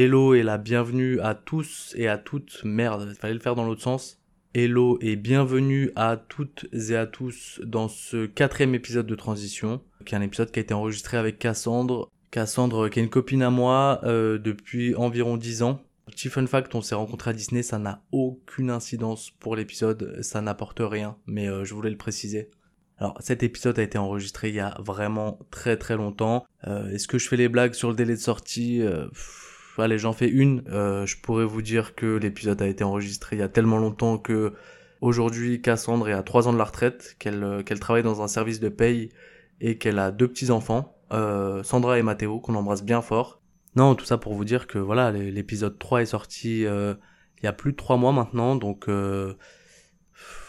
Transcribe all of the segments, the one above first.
Hello et la bienvenue à tous et à toutes. Merde, fallait le faire dans l'autre sens. Hello et bienvenue à toutes et à tous dans ce quatrième épisode de Transition, qui est un épisode qui a été enregistré avec Cassandre. Cassandre, qui est une copine à moi euh, depuis environ 10 ans. Petit fun fact, on s'est rencontré à Disney, ça n'a aucune incidence pour l'épisode, ça n'apporte rien, mais euh, je voulais le préciser. Alors cet épisode a été enregistré il y a vraiment très très longtemps. Euh, Est-ce que je fais les blagues sur le délai de sortie? Allez, j'en fais une. Euh, je pourrais vous dire que l'épisode a été enregistré il y a tellement longtemps que aujourd'hui Cassandre est à 3 ans de la retraite, qu'elle euh, qu'elle travaille dans un service de paye et qu'elle a deux petits enfants, euh, Sandra et Mathéo, qu'on embrasse bien fort. Non, tout ça pour vous dire que voilà, l'épisode 3 est sorti il y a plus de 3 mois maintenant, donc on,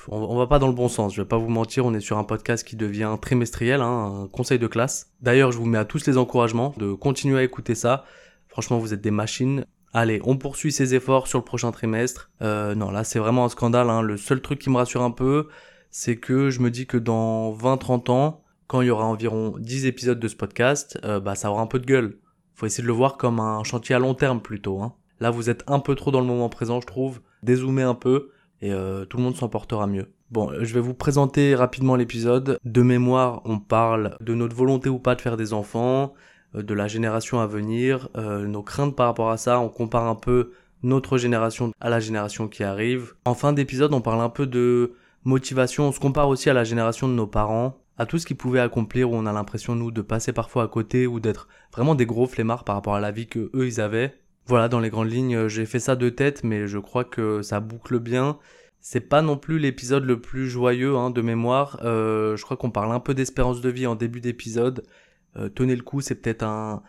on va pas dans le bon sens, je vais pas vous mentir, on est sur un podcast qui devient trimestriel, hein, un conseil de classe. D'ailleurs, je vous mets à tous les encouragements de continuer à écouter ça. Franchement, vous êtes des machines. Allez, on poursuit ses efforts sur le prochain trimestre. Euh, non, là, c'est vraiment un scandale. Hein. Le seul truc qui me rassure un peu, c'est que je me dis que dans 20-30 ans, quand il y aura environ 10 épisodes de ce podcast, euh, bah, ça aura un peu de gueule. Faut essayer de le voir comme un chantier à long terme plutôt. Hein. Là, vous êtes un peu trop dans le moment présent, je trouve. Dézoomez un peu et euh, tout le monde s'en portera mieux. Bon, je vais vous présenter rapidement l'épisode. De mémoire, on parle de notre volonté ou pas de faire des enfants, euh, de la génération à venir, euh, nos craintes par rapport à ça. On compare un peu notre génération à la génération qui arrive. En fin d'épisode, on parle un peu de motivation. On se compare aussi à la génération de nos parents, à tout ce qu'ils pouvaient accomplir où on a l'impression, nous, de passer parfois à côté ou d'être vraiment des gros flemmards par rapport à la vie que eux, ils avaient. Voilà, dans les grandes lignes, j'ai fait ça de tête, mais je crois que ça boucle bien. C'est pas non plus l'épisode le plus joyeux hein, de mémoire. Euh, je crois qu'on parle un peu d'espérance de vie en début d'épisode. Euh, tenez le coup, c'est peut-être un,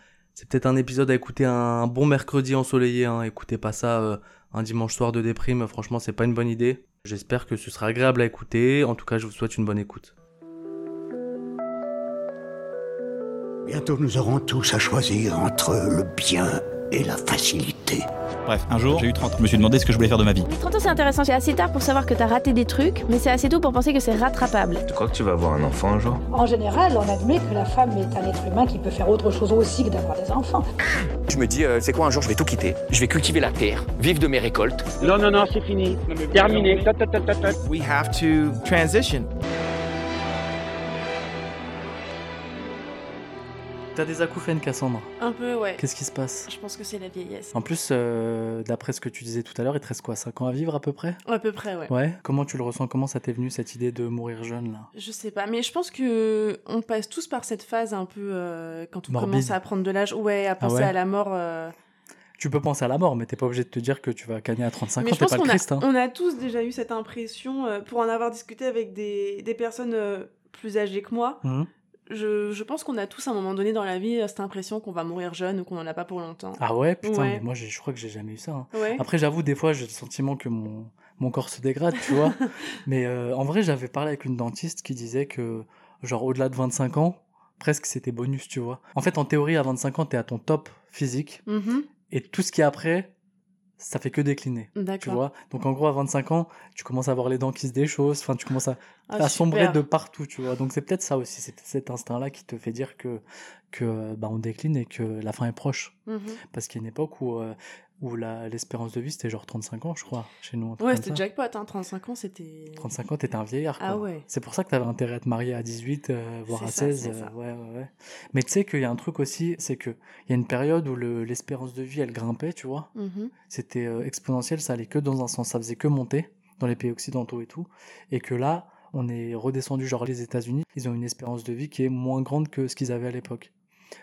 épisode à écouter un bon mercredi ensoleillé. Hein. Écoutez pas ça euh, un dimanche soir de déprime. Franchement, c'est pas une bonne idée. J'espère que ce sera agréable à écouter. En tout cas, je vous souhaite une bonne écoute. Bientôt nous aurons tous à choisir entre le bien et la facilité. Bref, un jour, j'ai eu 30 ans. Je me suis demandé ce que je voulais faire de ma vie. Les 30 ans, c'est intéressant. C'est assez tard pour savoir que t'as raté des trucs, mais c'est assez tôt pour penser que c'est rattrapable. Tu crois que tu vas avoir un enfant un jour? En général, on admet que la femme est un être humain qui peut faire autre chose aussi que d'avoir des enfants. Je me dis, euh, c'est quoi un jour je vais tout quitter. Je vais cultiver la terre, vivre de mes récoltes. Non, non, non, c'est fini. Terminé. Ta. We have to transition. T'as des acouphènes, Cassandre Un peu, ouais. Qu'est-ce qui se passe? Je pense que c'est la vieillesse. En plus, euh, d'après ce que tu disais tout à l'heure, il te reste quoi 5 ans à vivre à peu près? À peu près, ouais. Ouais. Comment tu le ressens? Comment ça t'est venu cette idée de mourir jeune là? Je sais pas, mais je pense que on passe tous par cette phase un peu euh, quand on Morbide. commence à prendre de l'âge, ouais, à penser ouais à la mort. euh. Tu peux penser à la mort, mais t'es pas obligé de te dire que tu vas gagner à 35 Mais ans, je t'es pense pas le qu'on a, Christ. Hein. on a tous déjà eu cette impression, pour en avoir discuté avec des, des personnes plus âgées que moi, Mhm. Je, je pense qu'on a tous à un moment donné dans la vie cette impression qu'on va mourir jeune ou qu'on en a pas pour longtemps. Ah ouais, putain, Ouais. mais moi je crois que j'ai jamais eu ça. hein. Ouais. Après, j'avoue, des fois j'ai le sentiment que mon, mon corps se dégrade, tu vois. mais euh, en vrai, j'avais parlé avec une dentiste qui disait que, genre, au-delà de 25 ans, presque c'était bonus, tu vois. En fait, en théorie, à 25 ans, t'es à ton top physique. Mhm. Et tout ce qui est après, ça fait que décliner. Tu vois Donc en gros, à 25 ans, tu commences à avoir les dents qui se déchaussent, enfin, tu commences à, Ah, à sombrer de partout, tu vois. Donc c'est peut-être ça aussi, c'est cet instinct-là qui te fait dire que, que bah, on décline et que la fin est proche. Mhm. Parce qu'il y a une époque où, euh, où l'espérance de vie, c'était genre 35 ans, je crois, chez nous. Ouais, c'était jackpot, hein, 35 ans, c'était. 35 ans, t'étais un vieillard. Quoi. Ah ouais. C'est pour ça que t'avais intérêt à te marier à 18, euh, voire à ça, 16. c'est euh, ça. ouais, ouais, ouais. Mais tu sais qu'il y a un truc aussi, c'est qu'il y a une période où le- l'espérance de vie, elle grimpait, tu vois. Mhm. C'était euh, exponentiel, ça allait que dans un sens, ça faisait que monter dans les pays occidentaux et tout. Et que là, on est redescendu, genre les États-Unis, ils ont une espérance de vie qui est moins grande que ce qu'ils avaient à l'époque.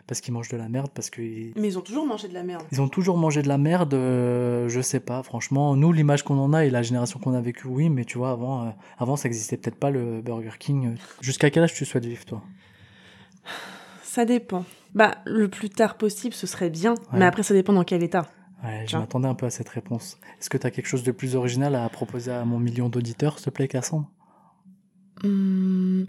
Parce qu'ils mangent de la merde, parce qu'ils Mais ils ont toujours mangé de la merde. ils ont toujours mangé de la merde, euh, je sais pas, franchement. Nous, l'image qu'on en a et la génération qu'on a vécue, oui, mais tu vois, avant, euh, avant ça existait peut-être pas le Burger King. Jusqu'à quel âge tu souhaites vivre, toi? Ça dépend. Bah, le plus tard possible, ce serait bien. Ouais. Mais après, ça dépend dans quel état. Ouais, je m'attendais un peu à cette réponse. Est-ce que tu as quelque chose de plus original à proposer à mon million d'auditeurs, s'il te plaît, Cassandre? Hmm,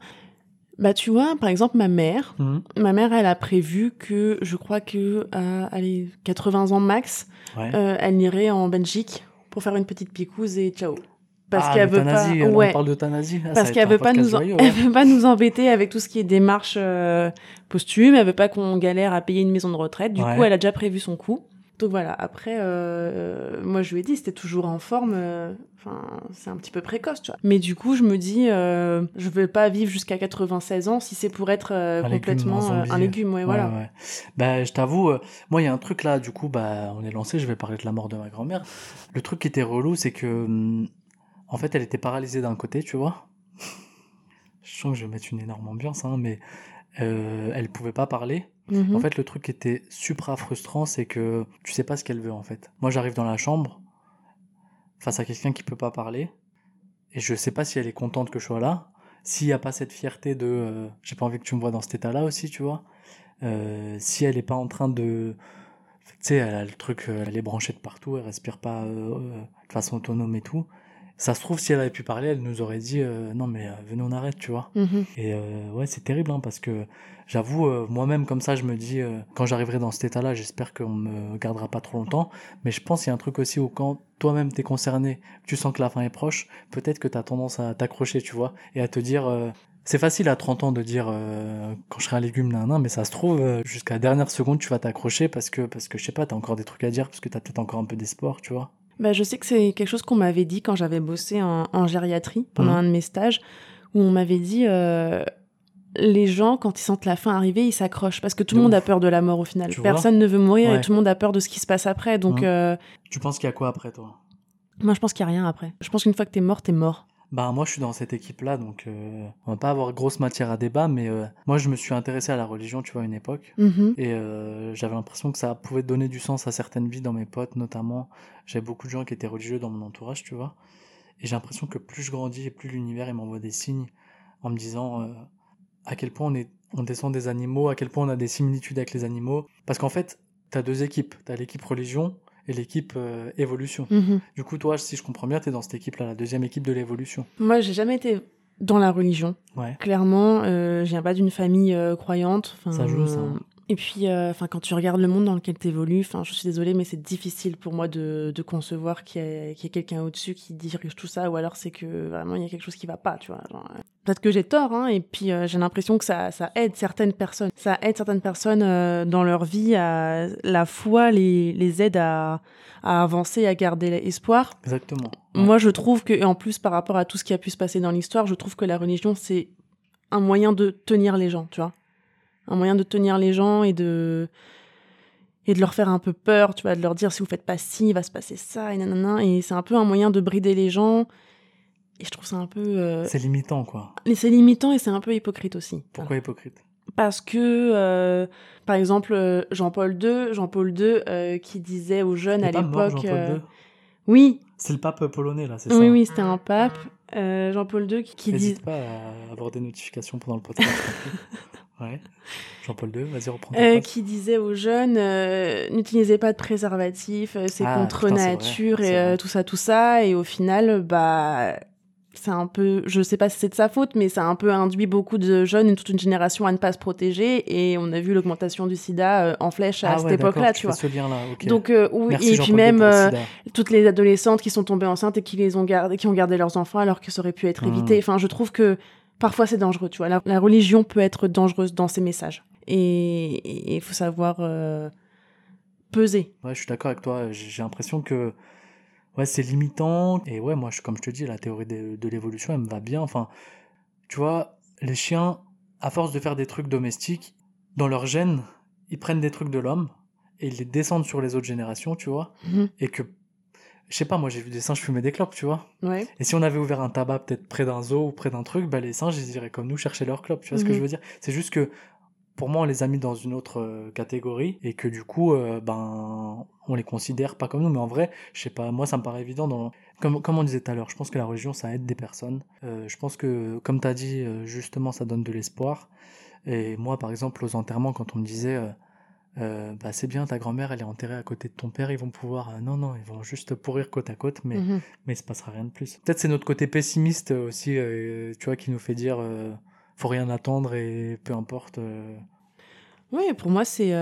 Bah, tu vois, par exemple, ma mère, Mhm. ma mère, elle a prévu que, je crois que, à allez, 80 ans max, Ouais. euh, elle irait en Belgique pour faire une petite picouse et ciao. Parce Ah, qu'elle veut pas, ouais, On parle d'euthanasie. Ah, parce qu'elle veut pas nous, en- joyeux, elle veut pas nous embêter avec tout ce qui est démarche euh, posthume. Elle veut pas qu'on galère à payer une maison de retraite. Du coup, elle a déjà prévu son coup. Donc voilà, après, euh, moi je lui ai dit, c'était toujours en forme, euh, enfin, c'est un petit peu précoce, tu vois. Mais du coup, je me dis, euh, je veux pas vivre jusqu'à 96 ans si c'est pour être euh, Un complètement un euh, légume, ouais, voilà. ouais. Bah, je t'avoue, euh, moi, il y a un truc là, du coup, bah, on est lancé, je vais parler de la mort de ma grand-mère. Le truc qui était relou, c'est que, hum, en fait, elle était paralysée d'un côté, tu vois. je sens que je vais mettre une énorme ambiance, hein, mais euh, elle pouvait pas parler. Mhm. En fait, le truc qui était supra frustrant, c'est que tu sais pas ce qu'elle veut, en fait. Moi, j'arrive dans la chambre, face à quelqu'un qui peut pas parler, et je sais pas si elle est contente que je sois là, s'il y a pas cette fierté de euh, j'ai pas envie que tu me vois dans cet état-là aussi, tu vois. Euh, si elle est pas en train de. Tu sais, elle a le truc, euh, elle est branchée de partout, elle respire pas de façon autonome et tout. Ça se trouve, si elle avait pu parler, elle nous aurait dit euh, non, mais euh, venez, on arrête, tu vois. Mhm. Et euh, ouais, c'est terrible hein, parce que j'avoue, euh, moi-même, comme ça, je me dis, euh, quand j'arriverai dans cet état-là, j'espère qu'on me gardera pas trop longtemps. Mais je pense qu'il y a un truc aussi où quand toi-même t'es concerné, tu sens que la fin est proche, peut-être que t'as tendance à t'accrocher, tu vois, et à te dire. euh, c'est facile à 30 ans de dire euh, quand je serai un légume, nan, nan, mais ça se trouve, euh, jusqu'à la dernière seconde, tu vas t'accrocher parce que, parce que je sais pas, t'as encore des trucs à dire, parce que t'as peut-être encore un peu d'espoir, tu vois. Bah, je sais que c'est quelque chose qu'on m'avait dit quand j'avais bossé en, en gériatrie pendant Mhm. un de mes stages, où on m'avait dit euh, les gens, quand ils sentent la fin arriver, ils s'accrochent parce que tout le De monde a peur de la mort au final. Tu Personne ne veut mourir et tout le monde a peur de ce qui se passe après. Donc, euh, Tu penses qu'il y a quoi après, toi? moi, je pense qu'il n'y a rien après. Je pense qu'une fois que t'es mort, t'es mort. Bah moi je suis dans cette équipe-là, donc euh, on va pas avoir grosse matière à débat, mais euh, moi je me suis intéressé à la religion, tu vois, à une époque, Mhm. et euh, j'avais l'impression que ça pouvait donner du sens à certaines vies dans mes potes, notamment. J'avais beaucoup de gens qui étaient religieux dans mon entourage, tu vois, et j'ai l'impression que plus je grandis et plus l'univers m'envoie des signes en me disant à quel point on est, on descend des animaux, à quel point on a des similitudes avec les animaux, parce qu'en fait t'as deux équipes, t'as l'équipe religion et l'équipe euh, évolution. Mhm. Du coup, toi, si je comprends bien, t'es dans cette équipe-là, la deuxième équipe de l'évolution. Moi, j'ai jamais été dans la religion. Ouais. Clairement, euh, je viens pas d'une famille euh, croyante. Enfin, Ça joue, ça. Et puis, euh, enfin, quand tu regardes le monde dans lequel tu évolues, enfin, je suis désolée, mais c'est difficile pour moi de, de concevoir qu'il y ait, quelqu'un au-dessus qui dirige tout ça, ou alors c'est que vraiment il y a quelque chose qui va pas, tu vois. euh, Peut-être que j'ai tort, hein, et puis euh, j'ai l'impression que ça, ça aide certaines personnes. Ça aide certaines personnes dans leur vie à la foi les, les aide à, à avancer, à garder espoir. Exactement. Moi, je trouve que, et en plus, par rapport à tout ce qui a pu se passer dans l'histoire, je trouve que la religion, c'est un moyen de tenir les gens, tu vois. Un moyen de tenir les gens et de et de leur faire un peu peur, tu vois, de leur dire si vous faites pas ci, il va se passer ça, et nanana. Et c'est un peu un moyen de brider les gens. Et je trouve ça un peu. euh, C'est limitant, quoi. et c'est limitant et c'est un peu hypocrite aussi. Pourquoi hypocrite? Parce que, euh, par exemple, euh, Jean-Paul II, Jean-Paul II euh, qui disait aux jeunes à l'époque. Jean-Paul II Oui, C'est le pape polonais, là, c'est ça oui, oui, c'était un pape, Jean-Paul II, qui, qui dit. N'hésite pas à avoir des notifications pendant le podcast. ouais. Jean-Paul II, vas-y, reprends euh, qui disait aux jeunes euh, n'utilisez pas de préservatif, euh, c'est Ah, contre putain, c'est vrai, nature et euh, tout ça, tout ça. Et au final, bah, c'est un peu, je sais pas si c'est de sa faute, mais ça a un peu induit beaucoup de jeunes et toute une génération à ne pas se protéger. Et on a vu l'augmentation du sida en flèche à Ah cette ouais, époque-là, tu vois. ce lien-là, ok. Donc oui, Merci et puis même le toutes les adolescentes qui sont tombées enceintes et qui les ont gardé, qui ont gardé leurs enfants alors que ça aurait pu être Mhm. évité. Enfin, je trouve que parfois c'est dangereux, tu vois. La, la religion peut être dangereuse dans ses messages. Et il faut savoir euh, peser. Ouais, je suis d'accord avec toi. J'ai l'impression que ouais, c'est limitant. Et ouais, moi, je, comme je te dis, la théorie de, de l'évolution, elle me va bien. Enfin, tu vois, les chiens, à force de faire des trucs domestiques, dans leur gène, ils prennent des trucs de l'homme et ils les descendent sur les autres générations, tu vois. Mhm. Et que, je sais pas, moi, j'ai vu des singes fumer des clopes, tu vois. Ouais. Et si on avait ouvert un tabac peut-être près d'un zoo ou près d'un truc, bah les singes ils iraient comme nous chercher leur clope. Tu vois ce que Mhm. je veux dire? C'est juste que pour moi on les a mis dans une autre euh, catégorie et que du coup euh, ben on les considère pas comme nous. Mais en vrai, je sais pas, moi ça me paraît évident. Dans... Comme, comme on disait tout à l'heure, je pense que la religion ça aide des personnes. Euh, je pense que comme tu as dit euh, justement ça donne de l'espoir. Et moi par exemple aux enterrements quand on me disait euh, bah c'est bien ta grand-mère elle est enterrée à côté de ton père ils vont pouvoir euh, non non ils vont juste pourrir côte à côte mais Mhm. mais il se passera rien de plus. Peut-être c'est notre côté pessimiste euh, aussi, euh, tu vois, qui nous fait dire faut rien attendre et peu importe. Ouais, pour moi, c'est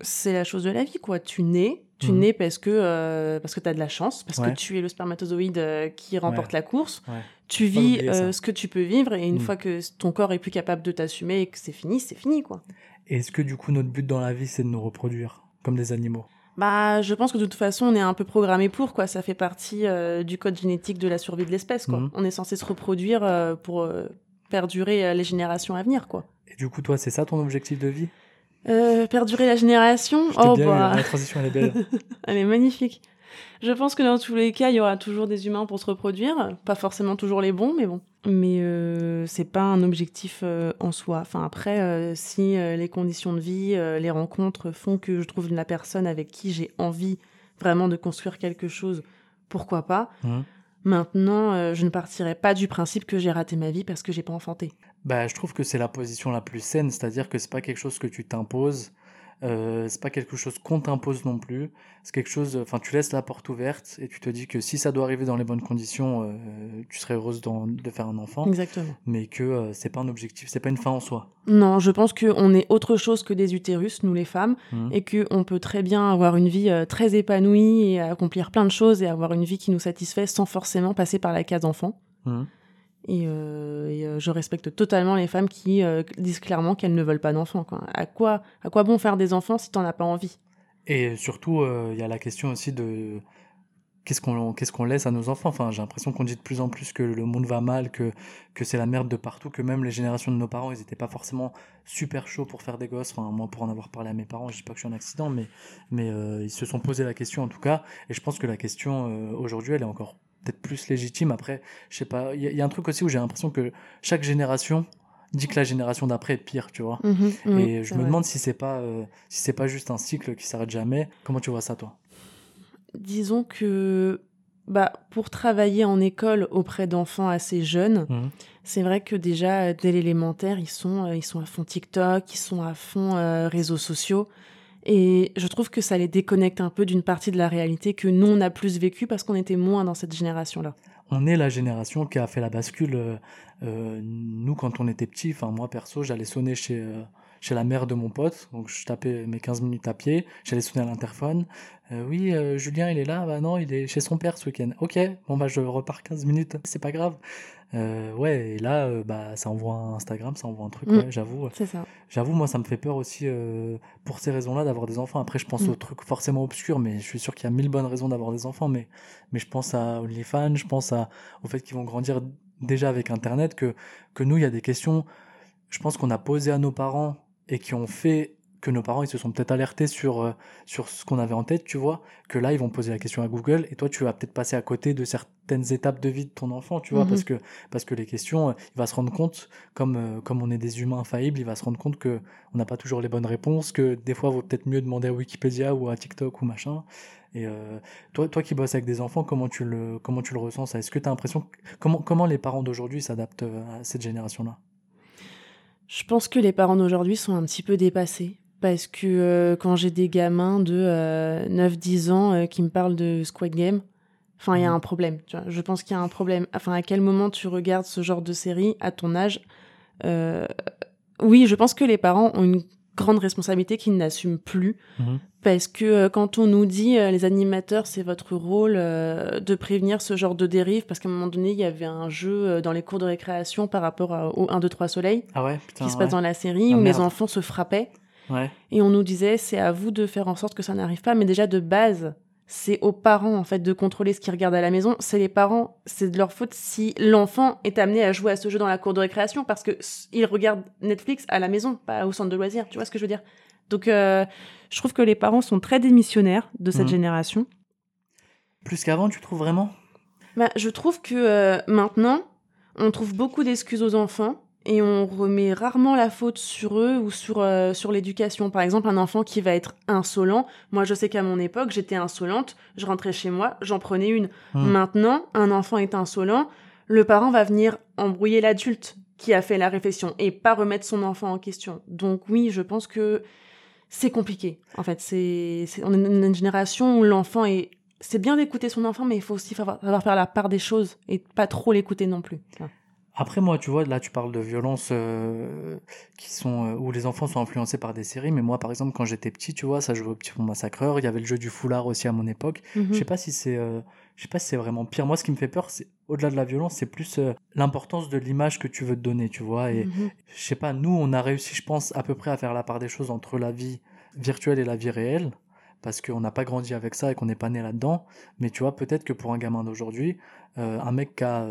c'est la chose de la vie, quoi. Tu nais, tu Mhm. nais parce que, euh, parce que tu as de la chance, parce Ouais. que tu es le spermatozoïde euh, qui remporte Ouais. la course. Ouais. Tu vis euh, ce que tu peux vivre, et une Mhm. fois que ton corps est plus capable de t'assumer et que c'est fini, c'est fini, quoi. Et Est-ce que du coup notre but dans la vie c'est de nous reproduire comme des animaux? Bah, je pense que de toute façon, on est un peu programmé pour, quoi. Ça fait partie euh, du code génétique de la survie de l'espèce, quoi. Mhm. On est censé se reproduire euh, pour euh, perdurer les générations à venir, quoi. Et du coup, toi, c'est ça ton objectif de vie? Perdurer la génération? Je Oh, bien bah, La transition, elle est belle. elle est magnifique. Je pense que dans tous les cas, il y aura toujours des humains pour se reproduire. Pas forcément toujours les bons, mais bon. Mais euh, c'est pas un objectif euh, en soi. Enfin, après, euh, si euh, les conditions de vie, les rencontres font que je trouve la personne avec qui j'ai envie vraiment de construire quelque chose, pourquoi pas Mhm. Maintenant, je ne partirai pas du principe que j'ai raté ma vie parce que j'ai pas enfanté. Bah, je trouve que c'est la position la plus saine, c'est-à-dire que c'est pas quelque chose que tu t'imposes, euh, c'est pas quelque chose qu'on t'impose non plus, c'est quelque chose, enfin, tu laisses la porte ouverte et tu te dis que si ça doit arriver dans les bonnes conditions, euh, tu serais heureuse de faire un enfant, Exactement. mais que euh, c'est pas un objectif, c'est pas une fin en soi. Non, je pense qu'on est autre chose que des utérus, nous les femmes, Mhm. et qu'on peut très bien avoir une vie très épanouie et accomplir plein de choses et avoir une vie qui nous satisfait sans forcément passer par la case enfant. Mhm. Et, euh, euh, je respecte totalement les femmes qui euh, disent clairement qu'elles ne veulent pas d'enfants. À quoi, à quoi bon faire des enfants si t'en as pas envie? Et surtout, il y a la question aussi de qu'est-ce qu'on qu'est-ce qu'on laisse à nos enfants? Enfin, j'ai l'impression qu'on dit de plus en plus que le monde va mal, que que c'est la merde de partout, que même les générations de nos parents, ils étaient pas forcément super chauds pour faire des gosses. Enfin, moi, pour en avoir parlé à mes parents, je dis pas que je suis un accident, mais mais ils se sont posé la question en tout cas. Et je pense que la question aujourd'hui, elle est encore peut-être plus légitime. Après, je sais pas. Il y, a- il y a un truc aussi où j'ai l'impression que chaque génération dit que la génération d'après est pire, tu vois. Oui, Et je me vrai. demande si c'est pas euh, si c'est pas juste un cycle qui s'arrête jamais. Comment tu vois ça toi? Disons que bah, pour travailler en école auprès d'enfants assez jeunes, Mhm. c'est vrai que déjà, dès l'élémentaire, ils sont, euh, ils sont à fond TikTok, ils sont à fond euh, réseaux sociaux. Et je trouve que ça les déconnecte un peu d'une partie de la réalité que nous, on a plus vécu parce qu'on était moins dans cette génération-là. On est la génération qui a fait la bascule. euh, euh, nous, quand on était petits, enfin moi perso, j'allais sonner chez euh, chez la mère de mon pote, donc je tapais mes 15 minutes à pied, j'allais sonner à l'interphone. Euh, oui, euh, Julien, il est là? Bah non, il est chez son père ce week-end. Ok, bon bah je repars 15 minutes, c'est pas grave. Euh, ouais, et là, bah ça envoie un Instagram, ça envoie un truc. Mm. Ouais, j'avoue. C'est ça. J'avoue, moi, ça me fait peur aussi pour ces raisons-là d'avoir des enfants. Après, je pense Mm. aux trucs forcément obscurs, mais je suis sûr qu'il y a mille bonnes raisons d'avoir des enfants. Mais, mais je pense à OnlyFans, je pense à, au fait qu'ils vont grandir déjà avec Internet, que, que nous, il y a des questions, je pense qu'on a posé à nos parents et qui ont fait que nos parents, ils se sont peut-être alertés sur, euh, sur ce qu'on avait en tête, tu vois, que là, ils vont poser la question à Google et toi, tu vas peut-être passer à côté de certaines étapes de vie de ton enfant, tu vois, Mhm. parce que, parce que les questions, euh, il va se rendre compte, comme, euh, comme on est des humains infaillibles, il va se rendre compte que on n'a pas toujours les bonnes réponses, que des fois, il vaut peut-être mieux demander à Wikipédia ou à TikTok ou machin. Et toi, toi qui bosses avec des enfants, comment tu le, comment tu le ressens ça? Est-ce que tu as l'impression comment, comment les parents d'aujourd'hui s'adaptent à cette génération-là? Je pense que les parents d'aujourd'hui sont un petit peu dépassés. Parce que euh, quand j'ai des gamins de euh, 9-10 ans euh, qui me parlent de Squid Game, enfin, il y a Mhm. un problème. Tu vois. Je pense qu'il y a un problème. Enfin, à quel moment tu regardes ce genre de série à ton âge? Euh, Oui, je pense que les parents ont une grande responsabilité qu'ils n'assument plus. Mhm. Parce que euh, quand on nous dit, euh, les animateurs, c'est votre rôle euh, de prévenir ce genre de dérive, parce qu'à un moment donné, il y avait un jeu dans les cours de récréation par rapport à- au 1, 2, 3 soleil Ah ouais, putain. qui se ouais. passe dans la série Ah, où merde. les enfants se frappaient Ouais. et on nous disait c'est à vous de faire en sorte que ça n'arrive pas mais déjà de base c'est aux parents en fait de contrôler ce qu'ils regardent à la maison. C'est les parents c'est de leur faute si l'enfant est amené à jouer à ce jeu dans la cour de récréation parce que il regarde Netflix à la maison pas au centre de loisirs. Tu vois ce que je veux dire? Donc euh, je trouve que les parents sont très démissionnaires de cette Mhm. génération. Plus qu'avant, tu trouves vraiment? Bah, je trouve que euh, maintenant, on trouve beaucoup d'excuses aux enfants et on remet rarement la faute sur eux ou sur, euh, sur l'éducation. Par exemple, un enfant qui va être insolent. Moi, je sais qu'à mon époque, j'étais insolente. Je rentrais chez moi, j'en prenais une. Hmm. Maintenant, un enfant est insolent. Le parent va venir embrouiller l'adulte qui a fait la réflexion et pas remettre son enfant en question. Donc oui, je pense que c'est compliqué. En fait, c'est, c'est- on est une une génération où l'enfant est c'est bien d'écouter son enfant, mais il faut aussi savoir, savoir faire la part des choses et pas trop l'écouter non plus. Après, moi, tu vois, là, tu parles de violences euh, qui sont euh, où les enfants sont influencés par des séries. Mais moi, par exemple, quand j'étais petit, tu vois, ça jouait au petit pont massacreur. Il y avait le jeu du foulard aussi à mon époque. Mhm. Je sais pas si c'est, euh, je sais pas si c'est vraiment pire. Moi, ce qui me fait peur, c'est au-delà de la violence, c'est plus l'importance de l'image que tu veux te donner, tu vois. Et Mhm. je sais pas, nous, on a réussi, je pense, à peu près à faire la part des choses entre la vie virtuelle et la vie réelle. parce qu'on n'a pas grandi avec ça et qu'on n'est pas né là-dedans. Mais tu vois, peut-être que pour un gamin d'aujourd'hui, un mec qui a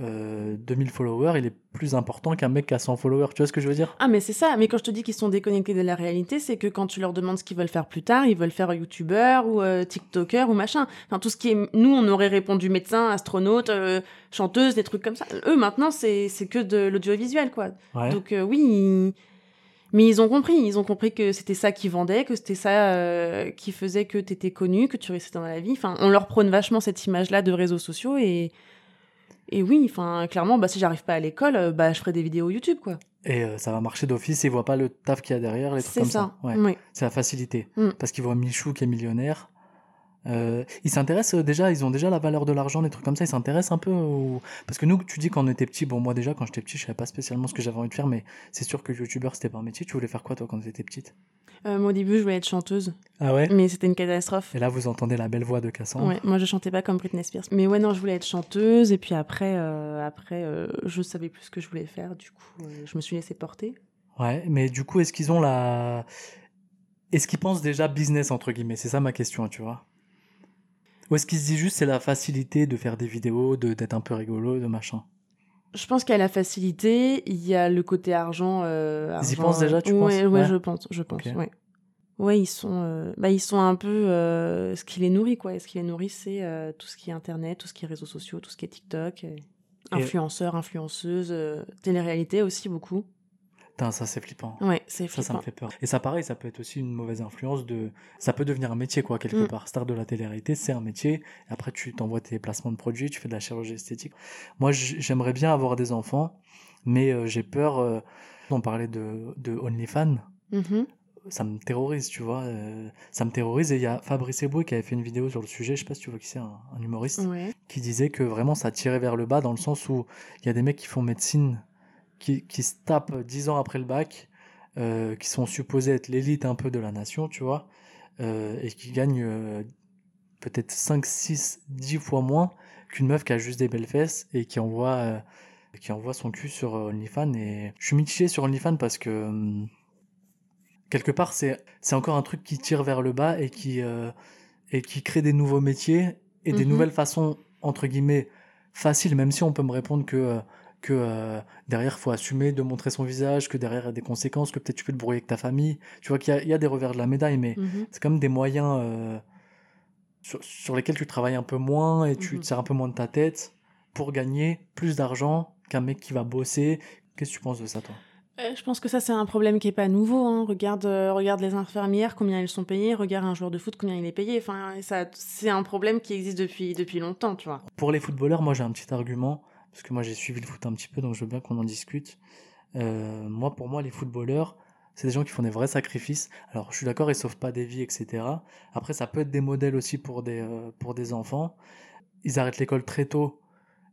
euh, euh, 2000 followers, il est plus important qu'un mec qui a 100 followers. Tu vois ce que je veux dire? Ah, mais c'est ça. Mais quand je te dis qu'ils sont déconnectés de la réalité, c'est que quand tu leur demandes ce qu'ils veulent faire plus tard, ils veulent faire youtubeur ou euh, tiktoker ou machin. Enfin, tout ce qui est. Nous, on aurait répondu médecin, astronaute, euh, chanteuse, des trucs comme ça. Eux, maintenant, c'est que de l'audiovisuel, quoi. Ouais. Donc, oui. ils- Mais ils ont compris. Ils ont compris que c'était ça qui vendait, que c'était ça euh, qui faisait que t'étais connu, que tu restais dans la vie. Enfin, on leur prône vachement cette image-là de réseaux sociaux et. Et oui, enfin, clairement, bah, si j'arrive pas à l'école, euh, bah, je ferai des vidéos YouTube, quoi. Et euh, ça va marcher d'office, ils voient pas le taf qu'il y a derrière, les trucs comme ça. ça. Ouais. Oui. C'est la facilité. Mm. Parce qu'ils voient Michou qui est millionnaire. Euh, ils s'intéressent euh, déjà, ils ont déjà la valeur de l'argent, des trucs comme ça, ils s'intéressent un peu au... Parce que nous, tu dis quand on était petit, bon moi déjà quand j'étais petit, je savais pas spécialement ce que j'avais envie de faire, mais c'est sûr que youtubeur c'était pas un métier. Tu voulais faire quoi toi quand tu étais petite? Euh, moi, au début, je voulais être chanteuse, Ah ouais? Mais c'était une catastrophe. Et là vous entendez la belle voix de Cassandre. Ouais, moi, je chantais pas comme Britney Spears. Mais ouais, non, je voulais être chanteuse, et puis après, euh, après euh, je savais plus ce que je voulais faire, du coup, je me suis laissée porter. Ouais, mais du coup, est-ce qu'ils ont la. Est-ce qu'ils pensent déjà business, entre guillemets? C'est ça ma question, tu vois. Ou est-ce qu'ils se disent juste c'est la facilité de faire des vidéos, de d'être un peu rigolo, de machin? Je pense qu'il y a la facilité, il y a le côté argent. euh, Ils y pensent déjà, tu ouais, penses? ouais, Ouais. je pense, je pense, Ok. ouais. Ouais, ils sont, euh, bah, ils sont un peu euh, ce qui les nourrit, quoi. Et ce qui les nourrit, c'est euh, tout ce qui est Internet, tout ce qui est réseaux sociaux, tout ce qui est TikTok, influenceurs, influenceuses, télé-réalité aussi beaucoup. Putain, ça c'est flippant. Ouais, c'est Ça, ça me flippant. fait peur. Et ça, pareil, ça peut être aussi une mauvaise influence de. Ça peut devenir un métier, quoi, quelque Mm. part. Star de la télé-réalité, c'est un métier. Après, tu t'envoies tes placements de produits, tu fais de la chirurgie esthétique. Moi, j'aimerais bien avoir des enfants, mais euh, j'ai peur. Euh... On parlait de, de OnlyFans. Mhm. Ça me terrorise, tu vois. euh, ça me terrorise. Et il y a Fabrice Eboué qui avait fait une vidéo sur le sujet. Je sais pas si tu vois qui c'est, un, un humoriste Ouais. qui disait que vraiment ça tirait vers le bas dans le sens où il y a des mecs qui font médecine, qui, qui se tapent 10 ans après le bac, euh, qui sont supposés être l'élite un peu de la nation, tu vois, euh, et qui gagnent euh, peut-être 5, 6, 10 fois moins qu'une meuf qui a juste des belles fesses et qui envoie, qui envoie son cul sur OnlyFans. Et je suis mitigé sur OnlyFans parce que hum, quelque part c'est encore un truc qui tire vers le bas et qui et qui crée des nouveaux métiers et des Mhm. nouvelles façons entre guillemets faciles même si on peut me répondre que que euh, derrière faut assumer de montrer son visage que derrière il y a des conséquences que peut-être tu peux te brouiller avec ta famille tu vois qu'il y a, il y a des revers de la médaille mais Mhm. c'est comme des moyens euh, sur, sur lesquels tu travailles un peu moins et tu Mhm. te sers un peu moins de ta tête pour gagner plus d'argent qu'un mec qui va bosser qu'est-ce que tu penses de ça toi? Euh, Je pense que ça, c'est un problème qui est pas nouveau. hein. Regarde, euh, regarde les infirmières, combien elles sont payées. Regarde un joueur de foot, combien il est payé. Enfin, ça, c'est un problème qui existe depuis, depuis longtemps, tu vois. Pour les footballeurs, moi j'ai un petit argument, parce que moi j'ai suivi le foot un petit peu, donc je veux bien qu'on en discute. Euh, moi, pour moi, les footballeurs, c'est des gens qui font des vrais sacrifices. Alors, je suis d'accord, ils sauvent pas des vies, etc. Après, ça peut être des modèles aussi pour des, euh, pour des enfants. Ils arrêtent l'école très tôt.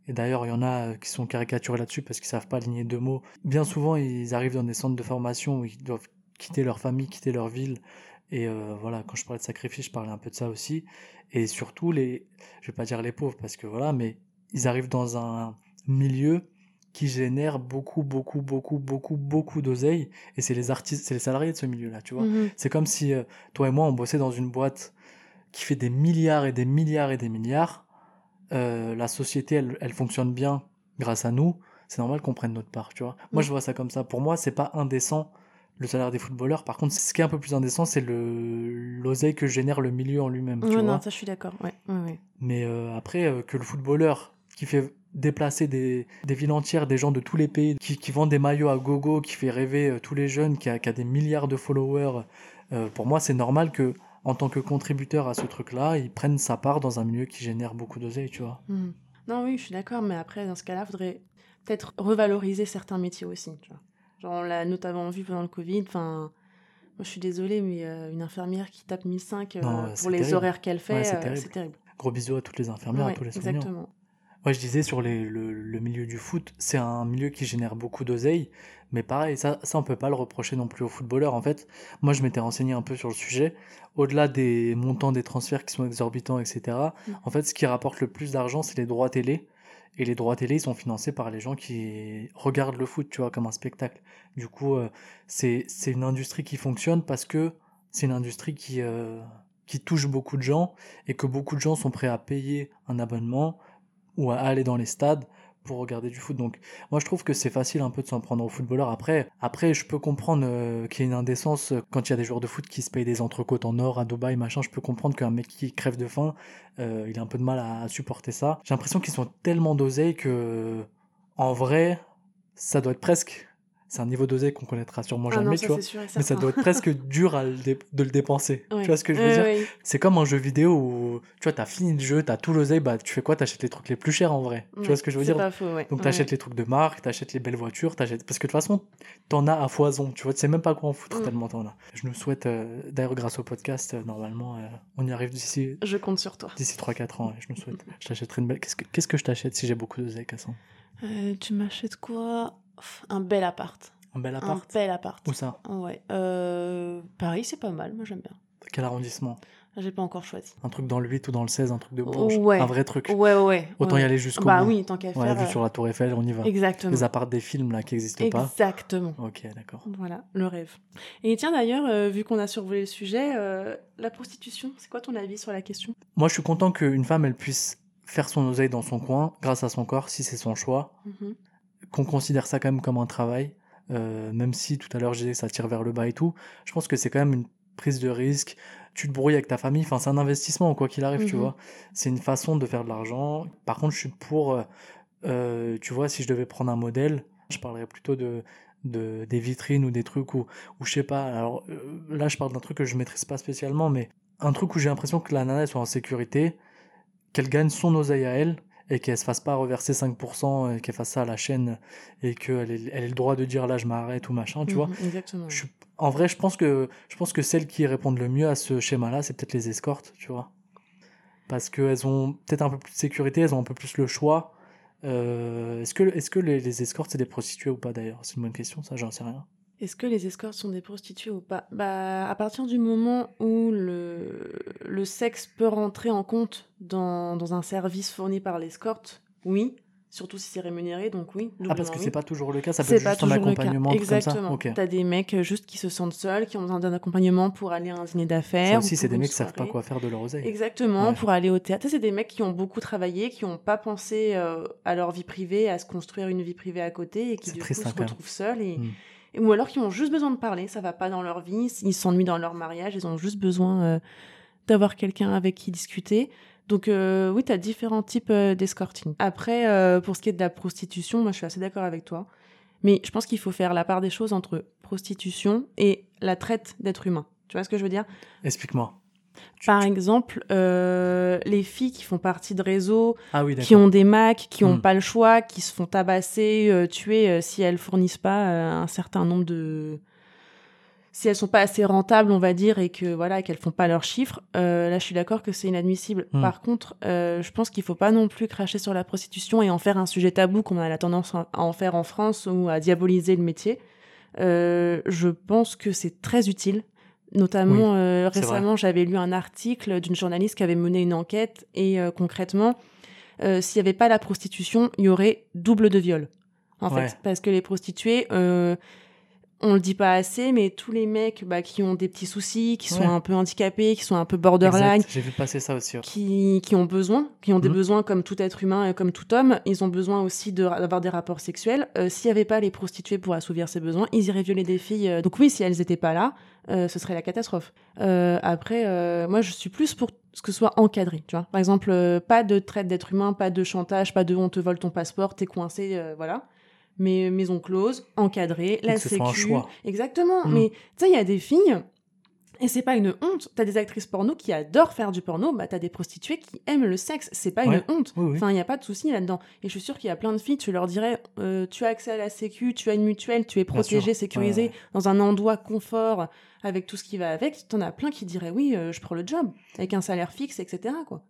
Et d'ailleurs, il y en a euh, qui sont caricaturés là-dessus parce qu'ils savent pas aligner deux mots. Bien souvent, ils arrivent dans des centres de formation où ils doivent quitter leur famille, quitter leur ville. Et voilà, quand je parlais de sacrifice, je parlais un peu de ça aussi. Et surtout, les, je vais pas dire les pauvres parce que voilà, mais ils arrivent dans un milieu qui génère beaucoup, beaucoup, beaucoup, beaucoup, beaucoup d'oseille. Et c'est les artistes, c'est les salariés de ce milieu-là, tu vois. Mhm. C'est comme si euh, toi et moi, on bossait dans une boîte qui fait des milliards et des milliards et des milliards. Euh, la société, elle, elle fonctionne bien grâce à nous. C'est normal qu'on prenne notre part, tu vois. Moi, Mm. je vois ça comme ça. Pour moi, c'est pas indécent le salaire des footballeurs. Par contre, ce qui est un peu plus indécent, c'est le l'oseille que génère le milieu en lui-même, tu Ouais, vois. non, ça, je suis d'accord. Ouais, ouais. Mais euh, après, que le footballeur qui fait déplacer des, des villes entières, des gens de tous les pays, qui, qui vend des maillots à gogo, qui fait rêver euh, tous les jeunes, qui a, qui a des milliards de followers, euh, pour moi, c'est normal que en tant que contributeur à ce truc-là, il prenne sa part dans un milieu qui génère beaucoup d'oseille, tu vois. Mhm. Non, oui, je suis d'accord, mais après, dans ce cas-là, il faudrait peut-être revaloriser certains métiers aussi, tu vois. Genre, on l'a notamment vu pendant le Covid, enfin... Moi, je suis désolée, mais euh, une infirmière qui tape 1005 euh, Non, pour les terrible. horaires qu'elle fait, Ouais, c'est terrible. Gros bisous à toutes les infirmières, à tous les soignants. exactement. Ouais, je disais sur les, le, le milieu du foot, c'est un milieu qui génère beaucoup d'oseille, mais pareil, ça, ça on peut pas le reprocher non plus aux footballeurs. En fait, moi je m'étais renseigné un peu sur le sujet. Au-delà des montants des transferts qui sont exorbitants, etc. Mm. En fait, ce qui rapporte le plus d'argent, c'est les droits télé. Et les droits télé, ils sont financés par les gens qui regardent le foot, tu vois, comme un spectacle. Du coup, euh, c'est c'est une industrie qui fonctionne parce que c'est une industrie qui euh, qui touche beaucoup de gens et que beaucoup de gens sont prêts à payer un abonnement ou à aller dans les stades pour regarder du foot. Donc moi je trouve que c'est facile un peu de s'en prendre aux footballeurs. Après, après je peux comprendre euh, qu'il y ait une indécence euh, quand il y a des joueurs de foot qui se payent des entrecôtes en or à Dubaï, machin. Je peux comprendre qu'un mec qui crève de faim, euh, il a un peu de mal à, à supporter ça. J'ai l'impression qu'ils sont tellement dosés que en vrai, ça doit être presque c'est un niveau d'oseille qu'on connaîtra sûrement Ah jamais, non, tu vois. c'est sûr et Mais ça doit être presque dur à le dé- de le dépenser. Ouais. Tu vois ce que je veux Ouais, dire? ouais. C'est comme un jeu vidéo où tu vois, t'as fini le jeu, t'as tout l'oseille, bah tu fais quoi? T'achètes les trucs les plus chers en vrai. Tu vois ce que je veux c'est dire? pas faux, ouais. Donc Ouais. t'achètes les trucs de marque, t'achètes les belles voitures, t'achètes parce que de toute façon t'en as à foison. Tu vois, tu sais même pas quoi en foutre Mm. tellement t'en as. Je nous souhaite euh, d'ailleurs grâce au podcast, euh, normalement, euh, on y arrive d'ici Je compte sur toi. d'ici 3-4 ans. ouais, je nous souhaite. Je t'achèterai une belle. Qu'est-ce que qu'est-ce que je t'achète si j'ai beaucoup d'oseille, Cassandre? Euh, tu m'achètes quoi? Un bel appart. Un bel Un appart. bel appart. Où ça? Ouais. Euh, Paris, c'est pas mal. Moi, j'aime bien. Quel arrondissement? J'ai pas encore choisi. Un truc dans le 8 ou dans le 16, un truc de Bourges. Ouais. Un vrai truc. Ouais, ouais. Autant ouais. y aller jusqu'au Bah bout. oui, tant qu'à Ouais, faire. euh, sur la Tour Eiffel, on y va. Exactement. Les apparts des films là qui n'existent pas. Exactement. Ok, d'accord. Voilà, le rêve. Et tiens d'ailleurs, euh, vu qu'on a survolé le sujet, euh, la prostitution, c'est quoi ton avis sur la question? Moi, je suis content qu'une femme, elle puisse faire son oseille dans son coin, grâce à son corps, si c'est son choix. Mhm. Qu'on considère ça quand même comme un travail. Euh, même si tout à l'heure, je disais que ça tire vers le bas et tout. Je pense que c'est quand même une prise de risque. Tu te brouilles avec ta famille. Enfin, c'est un investissement, quoi qu'il arrive, tu Mhm. vois. C'est une façon de faire de l'argent. Par contre, je suis pour. euh, euh, tu vois, si je devais prendre un modèle, je parlerais plutôt de. De, des vitrines ou des trucs où, où je sais pas alors là je parle d'un truc que je maîtrise pas spécialement mais un truc où j'ai l'impression que la nana elle soit en sécurité, qu'elle gagne son oseille à elle et qu'elle se fasse pas reverser 5% et qu'elle fasse ça à la chaîne et qu'elle ait, elle ait le droit de dire là je m'arrête ou machin, tu vois. Exactement. Je suis- en vrai, je pense que je pense que celles qui répondent le mieux à ce schéma-là, c'est peut-être les escortes, tu vois. Parce qu'elles ont peut-être un peu plus de sécurité, elles ont un peu plus le choix. Euh, est-ce que, est-ce que les, les escortes, c'est des prostituées ou pas d'ailleurs? C'est une bonne question, ça, j'en sais rien. Est-ce que les escortes sont des prostituées ou pas? Bah, à partir du moment où le, le sexe peut rentrer en compte dans, dans un service fourni par l'escorte, oui. Surtout si c'est rémunéré, donc oui. Ah, parce que doublement c'est oui. pas toujours le cas, ça peut être juste un accompagnement. Exactement. Ok. T'as des mecs euh, juste qui se sentent seuls, qui ont besoin d'un accompagnement pour aller à un dîner d'affaires. aussi, c'est des mecs qui savent pas quoi faire de leur oseille. Exactement, Ouais. pour aller au théâtre. C'est des mecs qui ont beaucoup travaillé, qui n'ont pas pensé euh, à leur vie privée, à se construire une vie privée à côté et qui du coup se retrouvent seuls. Et... Mm. Ou alors qui ont juste besoin de parler, ça va pas dans leur vie, ils s'ennuient dans leur mariage, ils ont juste besoin euh, d'avoir quelqu'un avec qui discuter. Donc euh, oui, tu as différents types euh, d'escorting. Après, pour ce qui est de la prostitution, moi je suis assez d'accord avec toi. Mais je pense qu'il faut faire la part des choses entre prostitution et la traite d'êtres humains. Tu vois ce que je veux dire? Explique-moi. Par exemple, euh, les filles qui font partie de réseaux, Ah oui, qui ont des Macs, qui n'ont Hmm. pas le choix, qui se font tabasser, euh, tuer euh, si elles fournissent pas un certain nombre de... Si elles sont pas assez rentables, on va dire, et que voilà, qu'elles font pas leurs chiffres, euh, là, je suis d'accord que c'est inadmissible. Hmm. Par contre, euh, je pense qu'il faut pas non plus cracher sur la prostitution et en faire un sujet tabou, comme on a la tendance à en faire en France ou à diaboliser le métier. Euh, je pense que c'est très utile. Notamment, Oui, euh, récemment, j'avais lu un article d'une journaliste qui avait mené une enquête et euh, concrètement, euh, s'il n'y avait pas la prostitution, il y aurait double de viol. En Ouais. fait, parce que les prostituées, on le dit pas assez, mais tous les mecs bah, qui ont des petits soucis, qui sont un peu handicapés, qui sont un peu borderline, J'ai vu passer ça aussi. qui, qui ont besoin, qui ont des Mhm. besoins comme tout être humain et comme tout homme, ils ont besoin aussi de- d'avoir des rapports sexuels. S'il n'y avait pas les prostituées pour assouvir ces besoins, ils iraient violer des filles. Donc oui, si elles n'étaient pas là, euh, ce serait la catastrophe. Euh, après, euh, moi, je suis plus pour ce que ce soit encadré. Tu vois Par exemple, euh, pas de traite d'être humain, pas de chantage, pas de on te vole ton passeport, t'es coincé, euh, voilà. Mais maison close, encadrée, la sécu. Exactement. Mhm. Mais tu sais, il y a des filles, et c'est pas une honte. T'as des actrices porno qui adorent faire du porno, bah t'as des prostituées qui aiment le sexe. C'est pas Ouais. une honte. Oui, oui. Enfin, il y a pas de souci là-dedans. Et je suis sûre qu'il y a plein de filles, tu leur dirais, euh, tu as accès à la sécu, tu as une mutuelle, tu es protégée, sécurisée, Ouais, ouais. dans un endroit confort, avec tout ce qui va avec. T'en as plein qui diraient, oui, euh, je prends le job, avec un salaire fixe, etc. Quoi.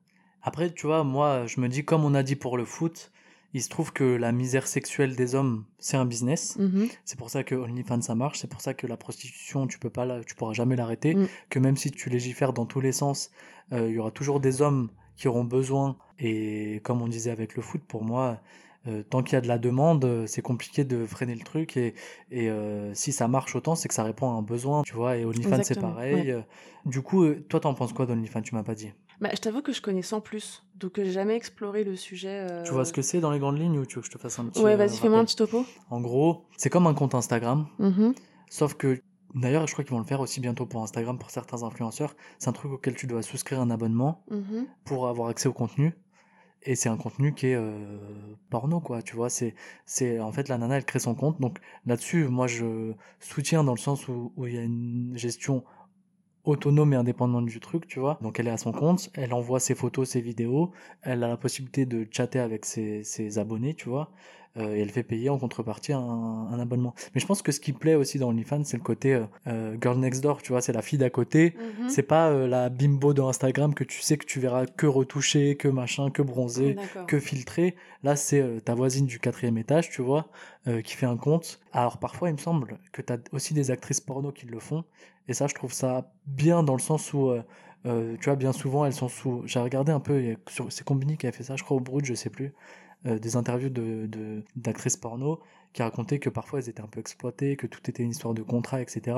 Après, tu vois, moi, je me dis, comme on a dit pour le foot, il se trouve que la misère sexuelle des hommes, c'est un business. Mhm. C'est pour ça que OnlyFans ça marche. C'est pour ça que la prostitution, tu peux pas, la- tu pourras jamais l'arrêter. Mm. Que même si tu légifères dans tous les sens, euh, il y aura toujours des hommes qui auront besoin. Et comme on disait avec le foot, pour moi, euh, tant qu'il y a de la demande, euh, c'est compliqué de freiner le truc et, et euh, si ça marche autant, c'est que ça répond à un besoin, tu vois. Et OnlyFans, c'est pareil. Du coup, toi, t'en penses quoi d'OnlyFans? Tu m'as pas dit. Bah, je t'avoue que je connais sans plus, donc j'ai jamais exploré le sujet. euh, Tu vois ce que c'est dans les grandes lignes ou tu veux que je te fasse un petit Ouais, euh, vas-y, fais-moi un petit topo. En gros, c'est comme un compte Instagram, Mhm. sauf que d'ailleurs, je crois qu'ils vont le faire aussi bientôt pour Instagram pour certains influenceurs. C'est un truc auquel tu dois souscrire un abonnement Mhm. pour avoir accès au contenu. Et c'est un contenu qui est euh, porno, quoi. Tu vois, c'est, c'est en fait la nana, elle crée son compte. Donc là-dessus, moi, je soutiens dans le sens où où il y a une gestion autonome et indépendante du truc, tu vois. Donc elle est à son compte, elle envoie ses photos, ses vidéos, elle a la possibilité de chatter avec ses, ses abonnés, tu vois. Euh, et elle fait payer en contrepartie un, un abonnement. Mais je pense que ce qui plaît aussi dans OnlyFans, c'est le côté euh, euh, girl next door, tu vois, c'est la fille d'à côté. Mhm. C'est pas euh, la bimbo de Instagram que tu sais que tu verras que retouchée, que machin, que bronzée, D'accord. que filtrée. Là, c'est ta voisine du quatrième étage, tu vois, qui fait un compte. Alors parfois, il me semble que tu as aussi des actrices porno qui le font. Et ça, je trouve ça bien dans le sens où, tu vois, bien souvent, elles sont sous... J'ai regardé un peu, c'est Combini qui a fait ça, je crois, au Brut, je sais plus, euh, des interviews de, d'actrices porno qui racontaient que parfois elles étaient un peu exploitées, que tout était une histoire de contrat, etc.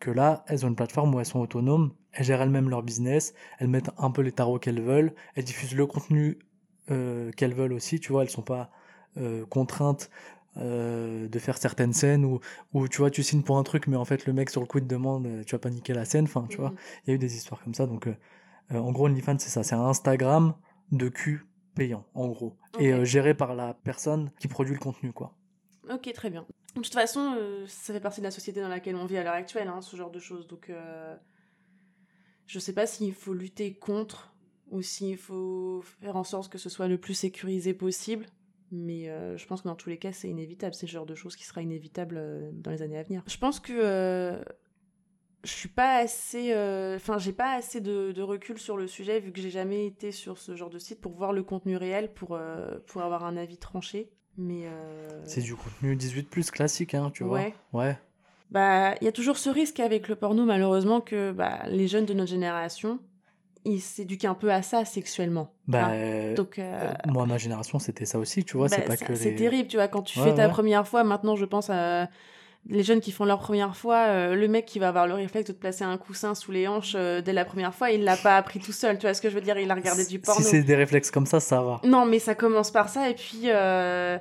Que là, elles ont une plateforme où elles sont autonomes, elles gèrent elles-mêmes leur business, elles mettent un peu les tarots qu'elles veulent, elles diffusent le contenu euh, qu'elles veulent aussi, tu vois, elles sont pas euh, contraintes euh, de faire certaines scènes où, où tu vois tu signes pour un truc mais en fait le mec sur le coup te demande tu vas pas niquer la scène enfin tu vois il y a eu des histoires comme ça donc euh, en gros OnlyFans c'est ça c'est un Instagram de cul payant en gros et euh, géré par la personne qui produit le contenu quoi Ok, très bien. De toute façon, euh, ça fait partie de la société dans laquelle on vit à l'heure actuelle, hein, ce genre de choses. Donc, euh, je sais pas s'il faut lutter contre ou s'il faut faire en sorte que ce soit le plus sécurisé possible. Mais euh, je pense que dans tous les cas, c'est inévitable. C'est le genre de choses qui sera inévitable dans les années à venir. Je pense que je suis pas assez. euh, Enfin, j'ai pas assez de, de recul sur le sujet vu que j'ai jamais été sur ce genre de site pour voir le contenu réel, pour, euh, pour avoir un avis tranché. Mais. euh, c'est du contenu 18 plus classique hein tu Ouais. vois ouais Bah, il y a toujours ce risque avec le porno, malheureusement, que bah, les jeunes de notre génération, ils s'éduquent un peu à ça sexuellement. bah Hein. Donc, euh, moi ma génération c'était ça aussi tu vois bah, c'est pas ça- que c'est les... terrible, tu vois, quand tu Ouais, fais ta ouais. première fois, maintenant je pense à les jeunes qui font leur première fois, euh, le mec qui va avoir le réflexe de te placer un coussin sous les hanches euh, dès la première fois, il l'a pas appris tout seul, tu vois ce que je veux dire, il a regardé du porno. si c'est des réflexes comme ça ça va Non, mais ça commence par ça, et puis, euh,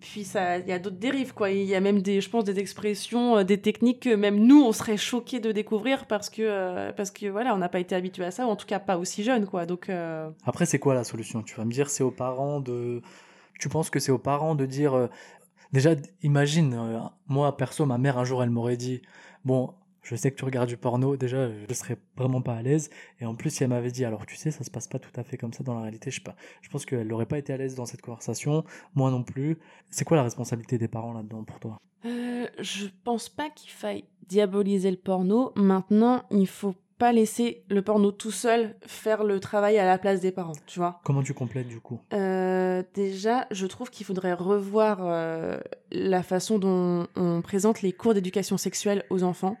puis ça, il y a d'autres dérives, quoi. Il y a même des, je pense, des expressions, des techniques que même nous, on serait choqués de découvrir parce que, parce que voilà, on n'a pas été habitué à ça, ou en tout cas pas aussi jeune, quoi. Donc, Après, c'est quoi la solution? Tu vas me dire, c'est aux parents de. Tu penses que c'est aux parents de dire. Déjà, imagine, euh, moi, perso, ma mère, un jour, elle m'aurait dit Bon, je sais que tu regardes du porno, déjà, je serais vraiment pas à l'aise. Et en plus, si elle m'avait dit Alors, tu sais, ça se passe pas tout à fait comme ça dans la réalité, je sais pas. Je pense qu'elle n'aurait pas été à l'aise dans cette conversation, moi non plus. C'est quoi la responsabilité des parents là-dedans pour toi? Euh, je pense pas qu'il faille diaboliser le porno. Maintenant, il faut pas laisser le porno tout seul faire le travail à la place des parents, tu vois. Comment tu complètes du coup? Euh, déjà, je trouve qu'il faudrait revoir euh, la façon dont on présente les cours d'éducation sexuelle aux enfants.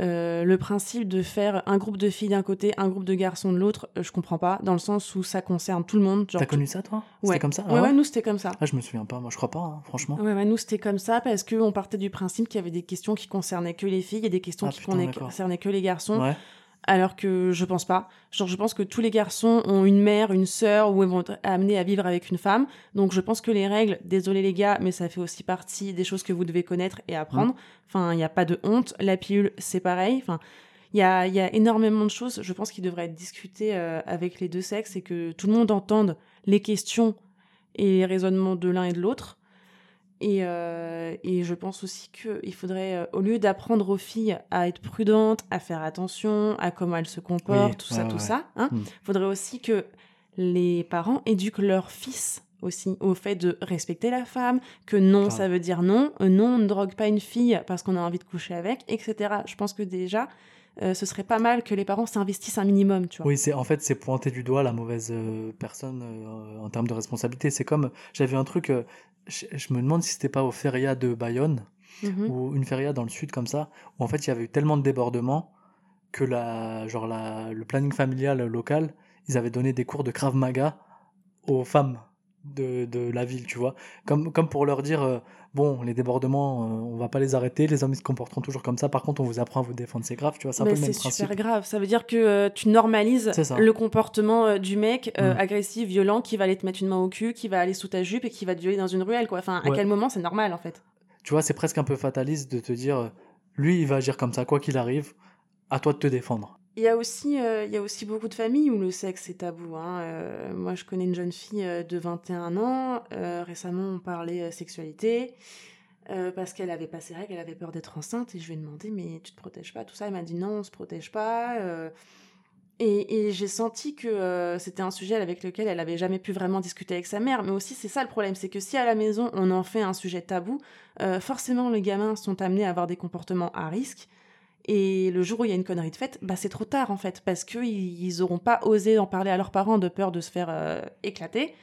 Euh, le principe de faire un groupe de filles d'un côté, un groupe de garçons de l'autre, euh, je comprends pas, dans le sens où ça concerne tout le monde. T'as connu ça, toi? Ouais. C'était comme ça? Ah Ouais, ouais, nous c'était comme ça. Ah, je me souviens pas, moi, je crois pas, hein, franchement. Ouais, ouais, nous c'était comme ça parce qu'on partait du principe qu'il y avait des questions qui concernaient que les filles et des questions Ah, qui putain, concernaient- d'accord. concernaient que les garçons. Ouais. Alors que je pense pas. Genre, je pense que tous les garçons ont une mère, une sœur, ou vont être amenés à vivre avec une femme. Donc, je pense que les règles, désolé les gars, mais ça fait aussi partie des choses que vous devez connaître et apprendre. Enfin, il n'y a pas de honte. La pilule, c'est pareil. Enfin, il y a, y a énormément de choses, je pense, qui devraient être discutées euh, avec les deux sexes et que tout le monde entende les questions et les raisonnements de l'un et de l'autre. Et, euh, et je pense aussi qu'il faudrait, euh, au lieu d'apprendre aux filles à être prudentes, à faire attention, à comment elles se comportent, Oui, tout ouais, ça, tout ça, hein, Mm. faudrait aussi que les parents éduquent leurs fils aussi au fait de respecter la femme, que non, ça veut dire non, euh, non, on ne drogue pas une fille parce qu'on a envie de coucher avec, etc. Je pense que déjà, euh, ce serait pas mal que les parents s'investissent un minimum, tu vois. Oui, c'est en fait c'est pointer du doigt la mauvaise euh, personne euh, en termes de responsabilité. C'est comme j'avais un truc, je, je me demande si c'était pas au feria de Bayonne Mhm. ou une feria dans le sud comme ça, où en fait il y avait eu tellement de débordements que la genre la, le planning familial local, ils avaient donné des cours de krav maga aux femmes de, de la ville, tu vois. Comme, comme pour leur dire, euh, bon, les débordements, euh, on va pas les arrêter, les hommes ils se comporteront toujours comme ça, par contre on vous apprend à vous défendre, c'est grave, tu vois, c'est un peu le même c'est principe. super grave. Ça veut dire que euh, tu normalises C'est le comportement euh, du mec Mm. agressif, violent, qui va aller te mettre une main au cul, qui va aller sous ta jupe et qui va te violer dans une ruelle, quoi. Enfin, à quel moment c'est normal, en fait? Tu vois, c'est presque un peu fataliste de te dire, lui il va agir comme ça, quoi qu'il arrive, à toi de te défendre. Il y a aussi, euh, il y a aussi beaucoup de familles où le sexe est tabou. hein. Euh, moi, je connais une jeune fille euh, de 21 ans. récemment, on parlait sexualité parce qu'elle avait pas ses règles, elle avait peur d'être enceinte. Et je lui ai demandé, mais tu te protèges pas? Tout ça, elle m'a dit non, on se protège pas. et j'ai senti que c'était un sujet avec lequel elle avait jamais pu vraiment discuter avec sa mère. Mais aussi, c'est ça le problème, c'est que si à la maison on en fait un sujet tabou, forcément les gamins sont amenés à avoir des comportements à risque. Et le jour où il y a une connerie de faite, bah c'est trop tard en fait, parce qu'ils ils auront pas osé en parler à leurs parents de peur de se faire euh, éclater.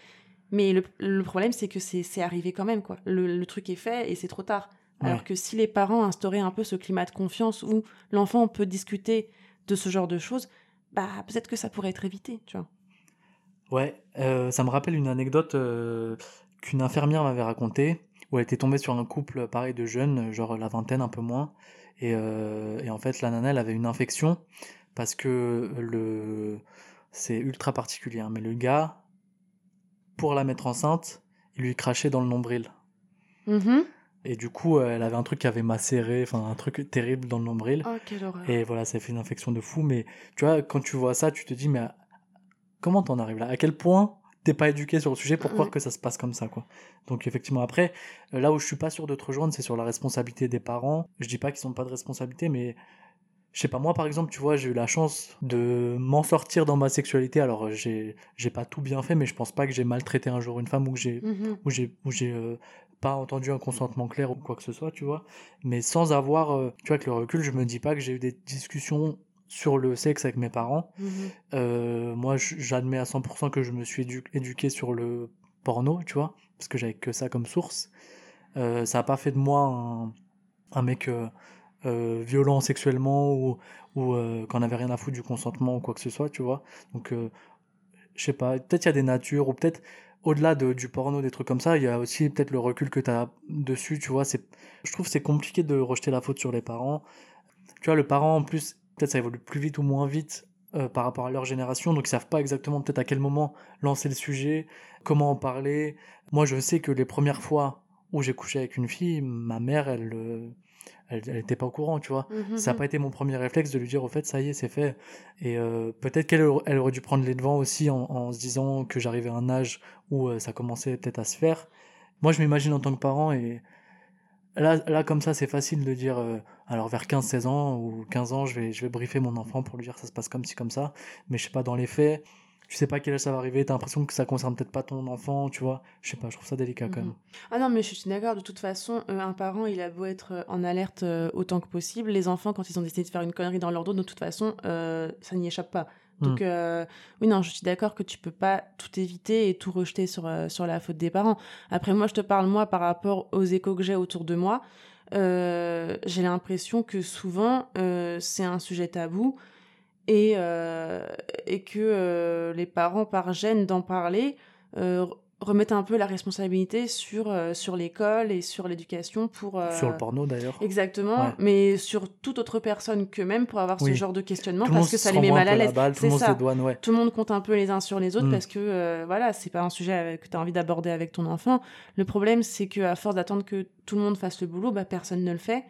Mais le, le problème, c'est que c'est arrivé quand même, quoi. Le, le truc est fait et c'est trop tard. Alors que si les parents instauraient un peu ce climat de confiance où l'enfant peut discuter de ce genre de choses, bah peut-être que ça pourrait être évité, tu vois. Ouais, euh, ça me rappelle une anecdote euh, qu'une infirmière m'avait racontée, où elle était tombée sur un couple pareil de jeunes, genre la vingtaine, un peu moins, et, euh, et en fait la nana elle avait une infection parce que le c'est ultra particulier, hein, mais le gars, pour la mettre enceinte, il lui crachait dans le nombril. Et du coup, elle avait un truc qui avait macéré, enfin un truc terrible dans le nombril. Oh, quelle horreur. Et voilà, ça fait une infection de fou. Mais tu vois, quand tu vois ça, tu te dis, mais à- comment t'en arrives là? À quel point t'es pas éduqué sur le sujet pour croire que ça se passe comme ça, quoi. Donc effectivement, après, euh, là où je suis pas sûr de te rejoindre, c'est sur la responsabilité des parents. Je dis pas qu'ils ont pas de responsabilité, mais je sais pas, moi par exemple, tu vois, j'ai eu la chance de m'en sortir dans ma sexualité. Alors, euh, j'ai j'ai pas tout bien fait, mais je pense pas que j'ai maltraité un jour une femme ou que j'ai Mhm. où j'ai où j'ai euh, pas entendu un consentement clair ou quoi que ce soit, tu vois. Mais sans avoir, euh, tu vois, avec le recul, je me dis pas que j'ai eu des discussions sur le sexe avec mes parents. Mhm. Euh, moi, j'admets à 100% que je me suis édu- éduqué sur le porno, tu vois, parce que j'avais que ça comme source. Euh, ça a pas fait de moi un, un mec euh, violent sexuellement ou, ou qu'on avait rien à foutre du consentement ou quoi que ce soit, tu vois. Donc, je sais pas, peut-être il y a des natures ou peut-être au-delà de, du porno, des trucs comme ça, il y a aussi peut-être le recul que tu as dessus, tu vois. C'est, je trouve que c'est compliqué de rejeter la faute sur les parents. Tu vois, le parent, en plus, peut-être ça évolue plus vite ou moins vite euh, par rapport à leur génération, donc ils savent pas exactement peut-être à quel moment lancer le sujet, comment en parler. Moi, je sais que les premières fois où j'ai couché avec une fille, ma mère, elle, euh, elle, elle était pas au courant, tu vois. Mhm. Ça n'a pas été mon premier réflexe de lui dire au fait ça y est c'est fait et euh, peut-être qu'elle aurait- elle aurait dû prendre les devants aussi en, en se disant que j'arrivais à un âge où ça commençait peut-être à se faire moi je m'imagine en tant que parent et là, là comme ça c'est facile de dire euh, alors vers 15-16 ans ou 15 ans je vais, je vais briefer mon enfant pour lui dire ça se passe comme ci comme ça mais je sais pas dans les faits tu sais pas quel âge ça va arriver t'as l'impression que ça concerne peut-être pas ton enfant tu vois je sais pas je trouve ça délicat quand même Ah non, mais je suis d'accord. De toute façon, euh, un parent, il a beau être euh, en alerte autant que possible. Les enfants, quand ils ont décidé de faire une connerie dans leur dos, de toute façon, ça n'y échappe pas. Donc, Mm. euh, oui, non, je suis d'accord que tu peux pas tout éviter et tout rejeter sur, euh, sur la faute des parents. Après, moi, je te parle, moi, par rapport aux échos que j'ai autour de moi. Euh, j'ai l'impression que souvent, euh, c'est un sujet tabou et, et que les parents, par gêne d'en parler, remettent un peu la responsabilité sur, euh, sur l'école et sur l'éducation pour... euh, sur le porno d'ailleurs Exactement, Ouais. mais sur toute autre personne qu'eux-mêmes pour avoir ce genre de questionnement tout parce que ça les met mal à la l'aise. balle, tout le monde ça. ouais Tout le monde compte un peu les uns sur les autres Mm. parce que euh, voilà, c'est pas un sujet que tu as envie d'aborder avec ton enfant. Le problème, c'est que à force d'attendre que tout le monde fasse le boulot, bah, personne ne le fait.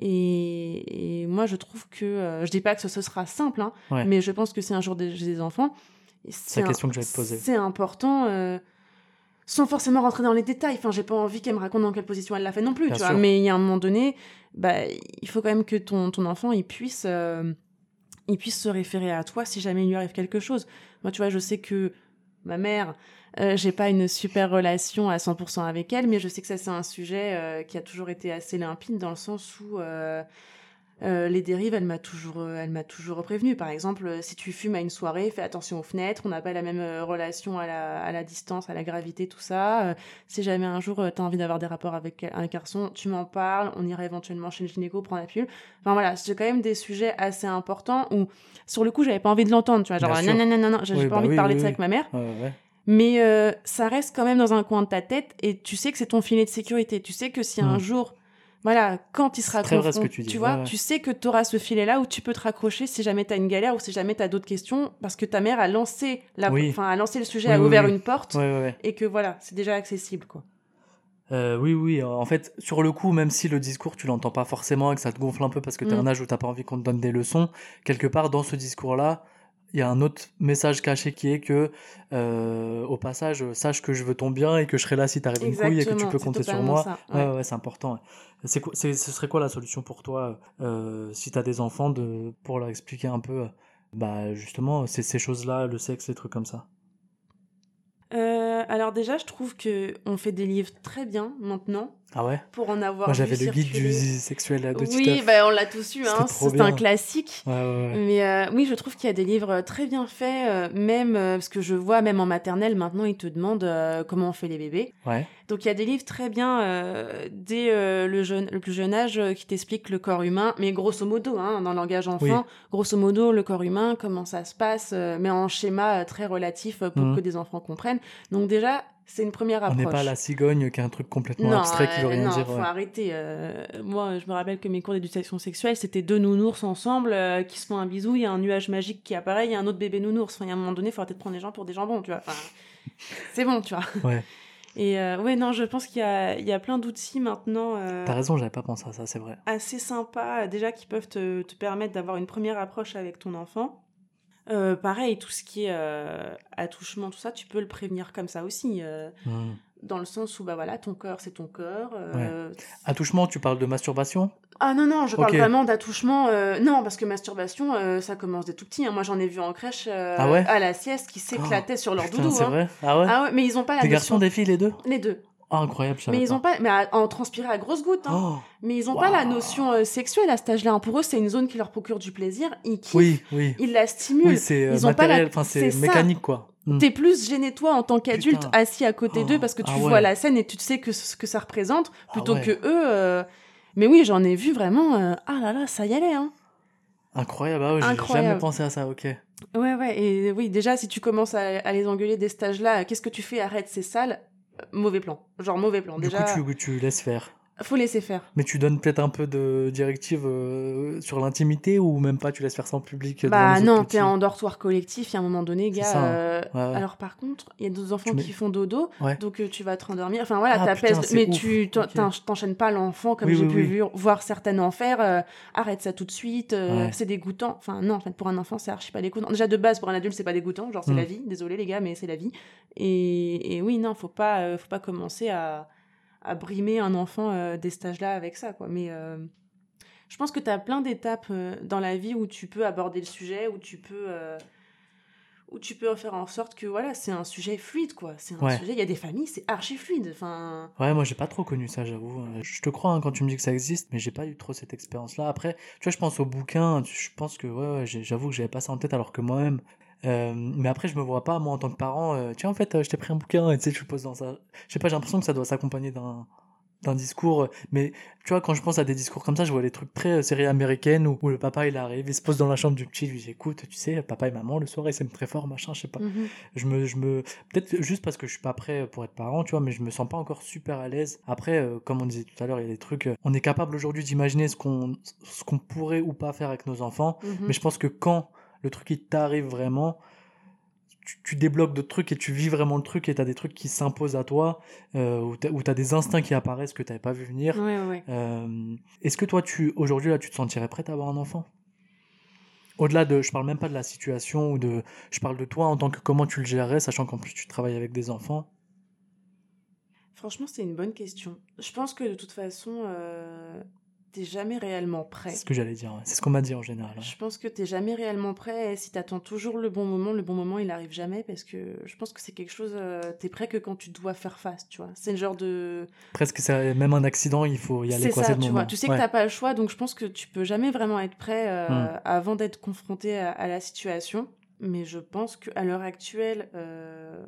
Et, et moi, je trouve que euh, je dis pas que ce, ce sera simple, hein, Ouais. mais je pense que c'est un jour des, des enfants. C'est la un- question que j'allais te poser. C'est important. Sans forcément rentrer dans les détails. Enfin, j'ai pas envie qu'elle me raconte dans quelle position elle l'a fait non plus, Bien tu sûr. Mais il y a un moment donné, bah, il faut quand même que ton, ton enfant, il puisse, euh, il puisse se référer à toi si jamais il lui arrive quelque chose. Moi, tu vois, je sais que ma mère, euh, j'ai pas une super relation à 100% avec elle, mais je sais que ça, c'est un sujet euh, qui a toujours été assez limpide dans le sens où euh, les dérives, elle m'a toujours, euh, elle m'a toujours prévenu. Par exemple, euh, si tu fumes à une soirée, fais attention aux fenêtres. On n'a pas la même relation à la, à la distance, à la gravité, tout ça. Euh, si jamais un jour tu as envie d'avoir des rapports avec un garçon, tu m'en parles. On ira éventuellement chez le gynéco prendre la pilule. Enfin voilà, c'est quand même des sujets assez importants où, sur le coup, j'avais pas envie de l'entendre. Tu vois, genre non, non, non, non, non, j'ai Oui, pas bah envie oui, de parler oui, de ça avec ma mère. Ouais. Mais ça reste quand même dans un coin de ta tête et tu sais que c'est ton filet de sécurité. Tu sais que si un jour, voilà, quand il sera très vrai ce que confron- tu dis, vois, ouais, tu sais que tu auras ce filet-là où tu peux te raccrocher si jamais tu as une galère ou si jamais tu as d'autres questions parce que ta mère a lancé, la... Oui. enfin, a lancé le sujet, Oui, a ouvert oui. une porte et que voilà, c'est déjà accessible. quoi. Euh, oui, oui. En fait, sur le coup, même si le discours, tu l'entends pas forcément et que ça te gonfle un peu parce que t'as Mm. un âge où t'as pas envie qu'on te donne des leçons, quelque part dans ce discours-là, il y a un autre message caché qui est que, euh, au passage, sache que je veux ton bien et que je serai là si t'arrives une couille et que tu peux compter sur moi. ça, Ouais, ouais. ouais, c'est important. C'est ce serait quoi la solution pour toi euh, si t'as des enfants de, pour leur expliquer un peu, euh, bah, justement, ces, ces choses-là, le sexe, les trucs comme ça? Euh, alors déjà, je trouve que on fait des livres très bien maintenant Ah ouais? Pour en avoir Moi, j'avais le guide circuler. du sexuel de Oui, Titeuf. bah, on l'a tous eu, hein, c'est un classique. Ouais, ouais, ouais. Mais euh, oui, je trouve qu'il y a des livres très bien faits, euh, même euh, parce que je vois même en maternelle maintenant ils te demandent euh, comment on fait les bébés. Ouais. Donc il y a des livres très bien euh, dès euh, le, jeune, le plus jeune âge euh, qui t'expliquent le corps humain, mais grosso modo, hein, dans le langage enfant, Oui. grosso modo le corps humain, comment ça se passe, mais en schéma très relatif pour Mhm. que des enfants comprennent. Donc déjà, c'est une première On approche. n'est pas la cigogne qui est un truc complètement Non, abstrait qui veut rien non, dire. faut ouais. arrêter. euh, moi, je me rappelle que mes cours d'éducation sexuelle, c'était deux nounours ensemble euh, qui se font un bisou, il y a un nuage magique qui apparaît, il y a un autre bébé nounours. Enfin, il y a un moment donné, il faut arrêter de prendre les gens pour des jambons, tu vois. Enfin, c'est bon, tu vois. Ouais. Et euh, ouais, non, je pense qu'il y a, il y a plein d'outils maintenant euh, T'as raison, j'avais pas pensé à ça, c'est vrai. assez sympas, euh, déjà qui peuvent te, te permettre d'avoir une première approche avec ton enfant. Euh, pareil, tout ce qui est attouchement, tout ça, tu peux le prévenir comme ça aussi. Hmm. Dans le sens où, bah voilà, ton corps, c'est ton corps. euh, Attouchement, tu parles de masturbation? Ah non, non, je parle vraiment d'attouchement. euh, non, parce que masturbation, euh, ça commence dès tout petit. hein. Moi, j'en ai vu en crèche euh, Ah ouais? à la sieste qui s'éclataient sur leur Putain, doudou. c'est hein. vrai Ah ouais? Ah ouais, mais ils ont pas la Des garçons, des filles, les deux? Les deux. Ah, incroyable, savais Mais ils pas. ont pas, mais à, en transpirer à grosses gouttes. hein. Oh, mais ils ont pas la notion sexuelle à cet âge-là. hein. Pour eux, c'est une zone qui leur procure du plaisir. Ils kiffent, oui, oui. ils la stimulent. Oui, c'est ils ont pas la- c'est ça. mécanique, quoi. Hmm. T'es plus gêné toi en tant qu'adulte assis à côté Oh, d'eux parce que tu ah vois ouais. la scène et tu sais que ce que ça représente Ah plutôt ouais. que eux. euh, Mais oui, j'en ai vu vraiment. euh, Ah là là, ça y allait. Hein. Incroyable, ah ouais, j'ai jamais pensé à ça, ok. Ouais, ouais. Et oui, déjà, si tu commences à, à les engueuler dès cet âge-là, qu'est-ce que tu fais? Arrête, c'est sale. Euh, Mauvais plan. Genre mauvais plan. Du déjà, coup, tu, tu laisses faire. Faut laisser faire. Mais tu donnes peut-être un peu de directives euh, sur l'intimité ou même pas, tu laisses faire ça en public devant Bah non, t'es en dortoir collectif, il y a un moment donné, gars. ça, hein. euh, Ouais, ouais. Alors par contre, il y a d'autres enfants mets- qui font dodo, Ouais. donc euh, tu vas te rendormir. Enfin voilà, Ah, putain, mais ouf. tu t'enchaînes pas l'enfant comme Oui, j'ai oui, pu oui. voir certaines en faire. euh, arrête ça tout de suite, euh, c'est dégoûtant. Enfin non, en fait pour un enfant c'est archi pas dégoûtant. Déjà de base pour un adulte c'est pas dégoûtant, genre c'est Mm. la vie. Désolé les gars, mais c'est la vie. Et, et oui non, faut pas, euh, faut pas commencer à, à brimer un enfant euh, dès cet âge-là avec ça quoi. Mais euh, je pense que tu as plein d'étapes euh, dans la vie où tu peux aborder le sujet, où tu peux, euh, où tu peux faire en sorte que voilà, c'est un sujet fluide, quoi. C'est un Ouais. sujet. Il y a des familles, c'est archi fluide. Enfin, Ouais, moi j'ai pas trop connu ça, j'avoue. Je te crois hein, quand tu me dis que ça existe, mais j'ai pas eu trop cette expérience-là. Après, tu vois, je pense au bouquin, je pense que ouais, ouais, j'avoue que j'avais pas ça en tête alors que moi-même. Euh, mais après, je me vois pas, moi en tant que parent, euh, tiens, en fait, euh, je t'ai pris un bouquin et tu sais, tu le poses dans ça. Je sais pas, j'ai l'impression que ça doit s'accompagner d'un d'un discours. euh, Mais tu vois, quand je pense à des discours comme ça, je vois des trucs très euh, série américaine où, où le papa il arrive, il se pose dans la chambre du petit, il lui dit écoute, tu sais, papa et maman, le soir ils s'aiment très fort, machin, je sais pas mhm. je me, je me, peut-être juste parce que je suis pas prêt pour être parent, tu vois, mais je me sens pas encore super à l'aise. Après, euh, comme on disait tout à l'heure, il y a des trucs, on est capable aujourd'hui d'imaginer ce qu'on, ce qu'on pourrait ou pas faire avec nos enfants, Mhm. mais je pense que quand le truc il t'arrive vraiment, tu, tu débloques d'autres trucs et tu vis vraiment le truc et t'as des trucs qui s'imposent à toi, euh, ou t'as, ou t'as des instincts qui apparaissent que t'avais pas vu venir. Ouais, ouais, ouais. Euh, est-ce que toi, tu, aujourd'hui, là, tu te sentirais prête à avoir un enfant? Au-delà de, je parle même pas de la situation ou de, je parle de toi en tant que comment tu le gérerais, sachant qu'en plus tu travailles avec des enfants? Franchement, c'est une bonne question. Je pense que de toute façon, euh, t'es jamais réellement prêt. C'est ce que j'allais dire. ouais. C'est ce qu'on m'a dit en général. ouais. Je pense que t'es jamais réellement prêt. Et si t'attends toujours le bon moment, le bon moment, il arrive jamais parce que je pense que c'est quelque chose. euh, t'es prêt que quand tu dois faire face, tu vois. C'est le genre de. Presque, c'est même un accident, il faut y aller. Quoi, ça, tu moment. vois. Tu sais Ouais. que t'as pas le choix, donc je pense que tu peux jamais vraiment être prêt euh, Hmm. avant d'être confronté à, à la situation. Mais je pense qu'à l'heure actuelle, euh,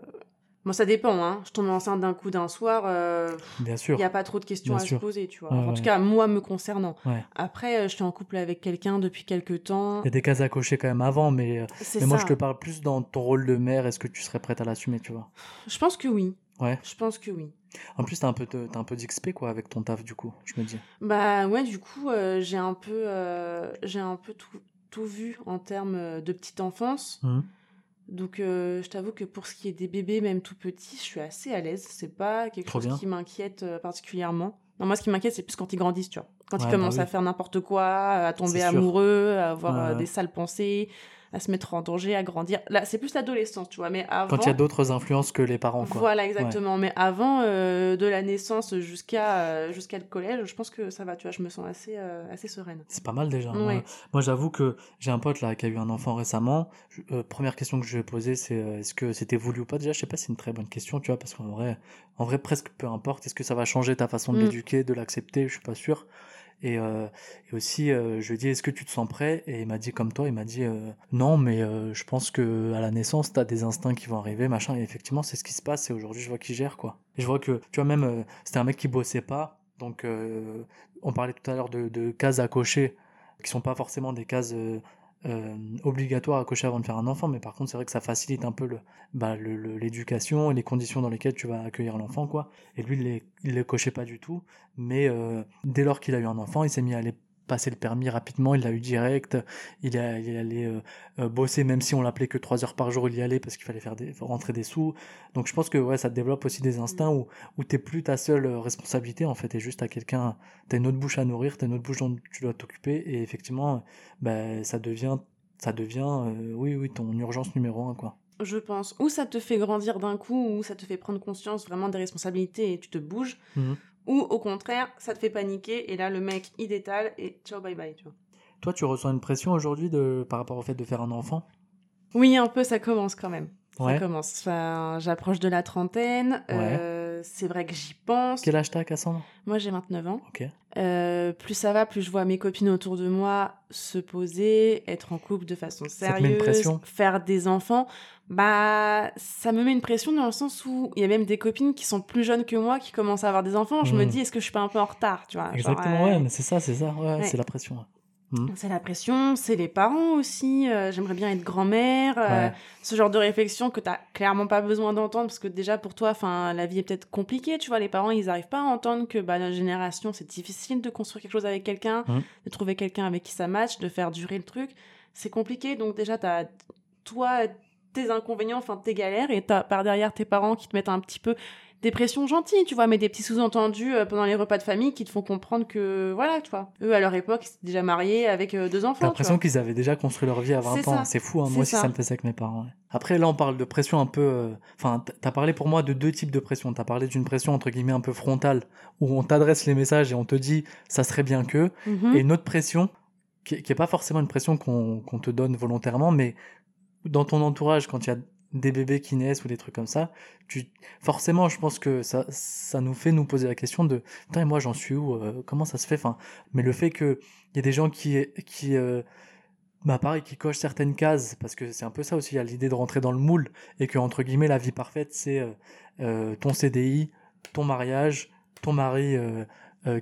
Bon, ça dépend, hein. Je tombe enceinte d'un coup d'un soir, euh, Bien il sûr. n'y a pas trop de questions Bien à sûr. se poser, tu vois. En ouais. tout cas, moi me concernant. Ouais. Après, euh, je suis en couple avec quelqu'un depuis quelques temps. Il y a des cases à cocher quand même avant, mais, euh, mais moi je te parle plus dans ton rôle de mère. Est-ce que tu serais prête à l'assumer, tu vois? Je pense que oui. Ouais. Je pense que oui. En plus, t'as un peu, de- t'as un peu d'XP quoi avec ton taf du coup. Je me dis. Bah ouais, du coup, euh, j'ai un peu, euh, j'ai un peu tout, tout vu en termes de petite enfance. Mhm. Donc, euh, je t'avoue que pour ce qui est des bébés, même tout petits, je suis assez à l'aise. C'est pas quelque Trop chose bien. qui m'inquiète euh, particulièrement. Non, moi, ce qui m'inquiète, c'est plus quand ils grandissent, tu vois. Quand Ouais, ils bah commencent oui. à faire n'importe quoi, à tomber amoureux, à avoir euh, ouais. des sales pensées, à se mettre en danger, à grandir. Là, c'est plus l'adolescence, tu vois. Mais avant. Quand il y a d'autres influences que les parents quoi. Voilà, exactement. Mais avant, euh, de la naissance jusqu'à euh, jusqu'à le collège, je pense que ça va, tu vois, je me sens assez, euh, assez sereine. C'est pas mal déjà. Moi, Ouais. moi, j'avoue que j'ai un pote là qui a eu un enfant récemment. Je- première question que je vais poser, c'est euh, est-ce que c'était voulu ou pas? Déjà, je sais pas, c'est une très bonne question, tu vois, parce qu'en vrai, en vrai, presque peu importe. Est-ce que ça va changer ta façon de Mm. l'éduquer, de l'accepter? Je suis pas sûr. Et, euh, et aussi, euh, je lui ai dit, est-ce que tu te sens prêt? Et il m'a dit comme toi, il m'a dit, euh, non, mais je pense que à la naissance, t'as des instincts qui vont arriver, machin. Et effectivement, c'est ce qui se passe. Et aujourd'hui, je vois qu'il gère, quoi. Et je vois que, tu vois, même, c'était un mec qui bossait pas. Donc, on parlait tout à l'heure de, de cases à cocher, qui sont pas forcément des cases euh, obligatoires à cocher avant de faire un enfant. Mais par contre, c'est vrai que ça facilite un peu le, bah, le- le- l'éducation et les conditions dans lesquelles tu vas accueillir l'enfant, quoi. Et lui, il les, il les cochait pas du tout. Mais euh, dès lors qu'il a eu un enfant, il s'est mis à aller passer le permis rapidement, il l'a eu direct, il, a, il allé euh, euh, bosser, même si on l'appelait que trois heures par jour, il y allait parce qu'il fallait faire des, rentrer des sous. Donc je pense que ouais, ça te développe aussi des instincts où, où t'es plus ta seule euh, responsabilité, en fait, t'es juste à quelqu'un, t'as une autre bouche à nourrir, t'as une autre bouche dont tu dois t'occuper, et effectivement, bah, ça devient, ça devient, euh, oui, oui, ton urgence numéro un, quoi. Je pense. Ou ça te fait grandir d'un coup, ou ça te fait prendre conscience vraiment des responsabilités et tu te bouges. Mhm. Ou au contraire, ça te fait paniquer et là, le mec, il détale et ciao, bye bye, tu vois. Toi, tu ressens une pression aujourd'hui de, par rapport au fait de faire un enfant? Oui, un peu, ça commence quand même. Ouais. Ça commence. Enfin, j'approche de la trentaine. euh, c'est vrai que j'y pense. Quel âge t'as, Cassandre? Moi, j'ai 29 ans. Ok. Euh, plus ça va, plus je vois mes copines autour de moi se poser, être en couple de façon sérieuse, faire des enfants. Bah, ça me met une pression dans le sens où il y a même des copines qui sont plus jeunes que moi qui commencent à avoir des enfants. Je me Mhm. dis, est-ce que je suis pas un peu en retard, tu vois? Genre, Exactement, euh, ouais, mais c'est ça, c'est ça, ouais, ouais. c'est la pression. Mhm. C'est la pression, c'est les parents aussi. euh, J'aimerais bien être grand-mère. euh, Ouais. ce genre de réflexion que t'as clairement pas besoin d'entendre parce que déjà pour toi, enfin, la vie est peut-être compliquée. Tu vois, les parents, ils arrivent pas à entendre que bah, notre génération, c'est difficile de construire quelque chose avec quelqu'un, Mhm. de trouver quelqu'un avec qui ça match, de faire durer le truc. C'est compliqué. Donc déjà, t'as toi tes inconvénients, enfin tes galères, et t'as par derrière tes parents qui te mettent un petit peu des pressions gentilles, tu vois, mais des petits sous-entendus euh, pendant les repas de famille qui te font comprendre que, voilà, tu vois, eux, à leur époque, ils étaient déjà mariés avec euh, deux enfants, T'as l'impression qu'ils avaient déjà construit leur vie à 20 C'est ans. C'est fou, hein. Moi aussi ça. ça me fait ça avec mes parents. ouais. Après, là, on parle de pression un peu. euh, Enfin, t'as parlé pour moi de deux types de pression. T'as parlé d'une pression entre guillemets un peu frontale, où on t'adresse les messages et on te dit ça serait bien que. Mhm. Et une autre pression, qui, est- qui est pas forcément une pression qu'on qu'on te donne volontairement, mais dans ton entourage, quand il y a des bébés qui naissent ou des trucs comme ça, tu forcément, je pense que ça, ça nous fait nous poser la question de putain, et moi j'en suis où euh, Comment ça se fait Enfin, mais le fait que il y a des gens qui qui euh, bah pareil, qui cochent certaines cases, parce que c'est un peu ça aussi, il y a l'idée de rentrer dans le moule, et que, entre guillemets, la vie parfaite, c'est euh, euh, ton CDI, ton mariage, ton mari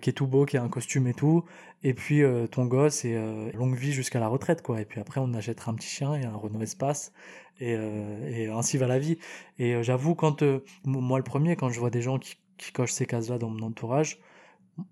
qui est tout beau, qui a un costume et tout, et puis ton gosse, et longue vie jusqu'à la retraite, quoi. Et puis après, on achètera un petit chien et un Renault Espace, et, euh, et ainsi va la vie. Et euh, j'avoue, quand, euh, moi le premier, quand je vois des gens qui, cochent ces cases-là dans mon entourage,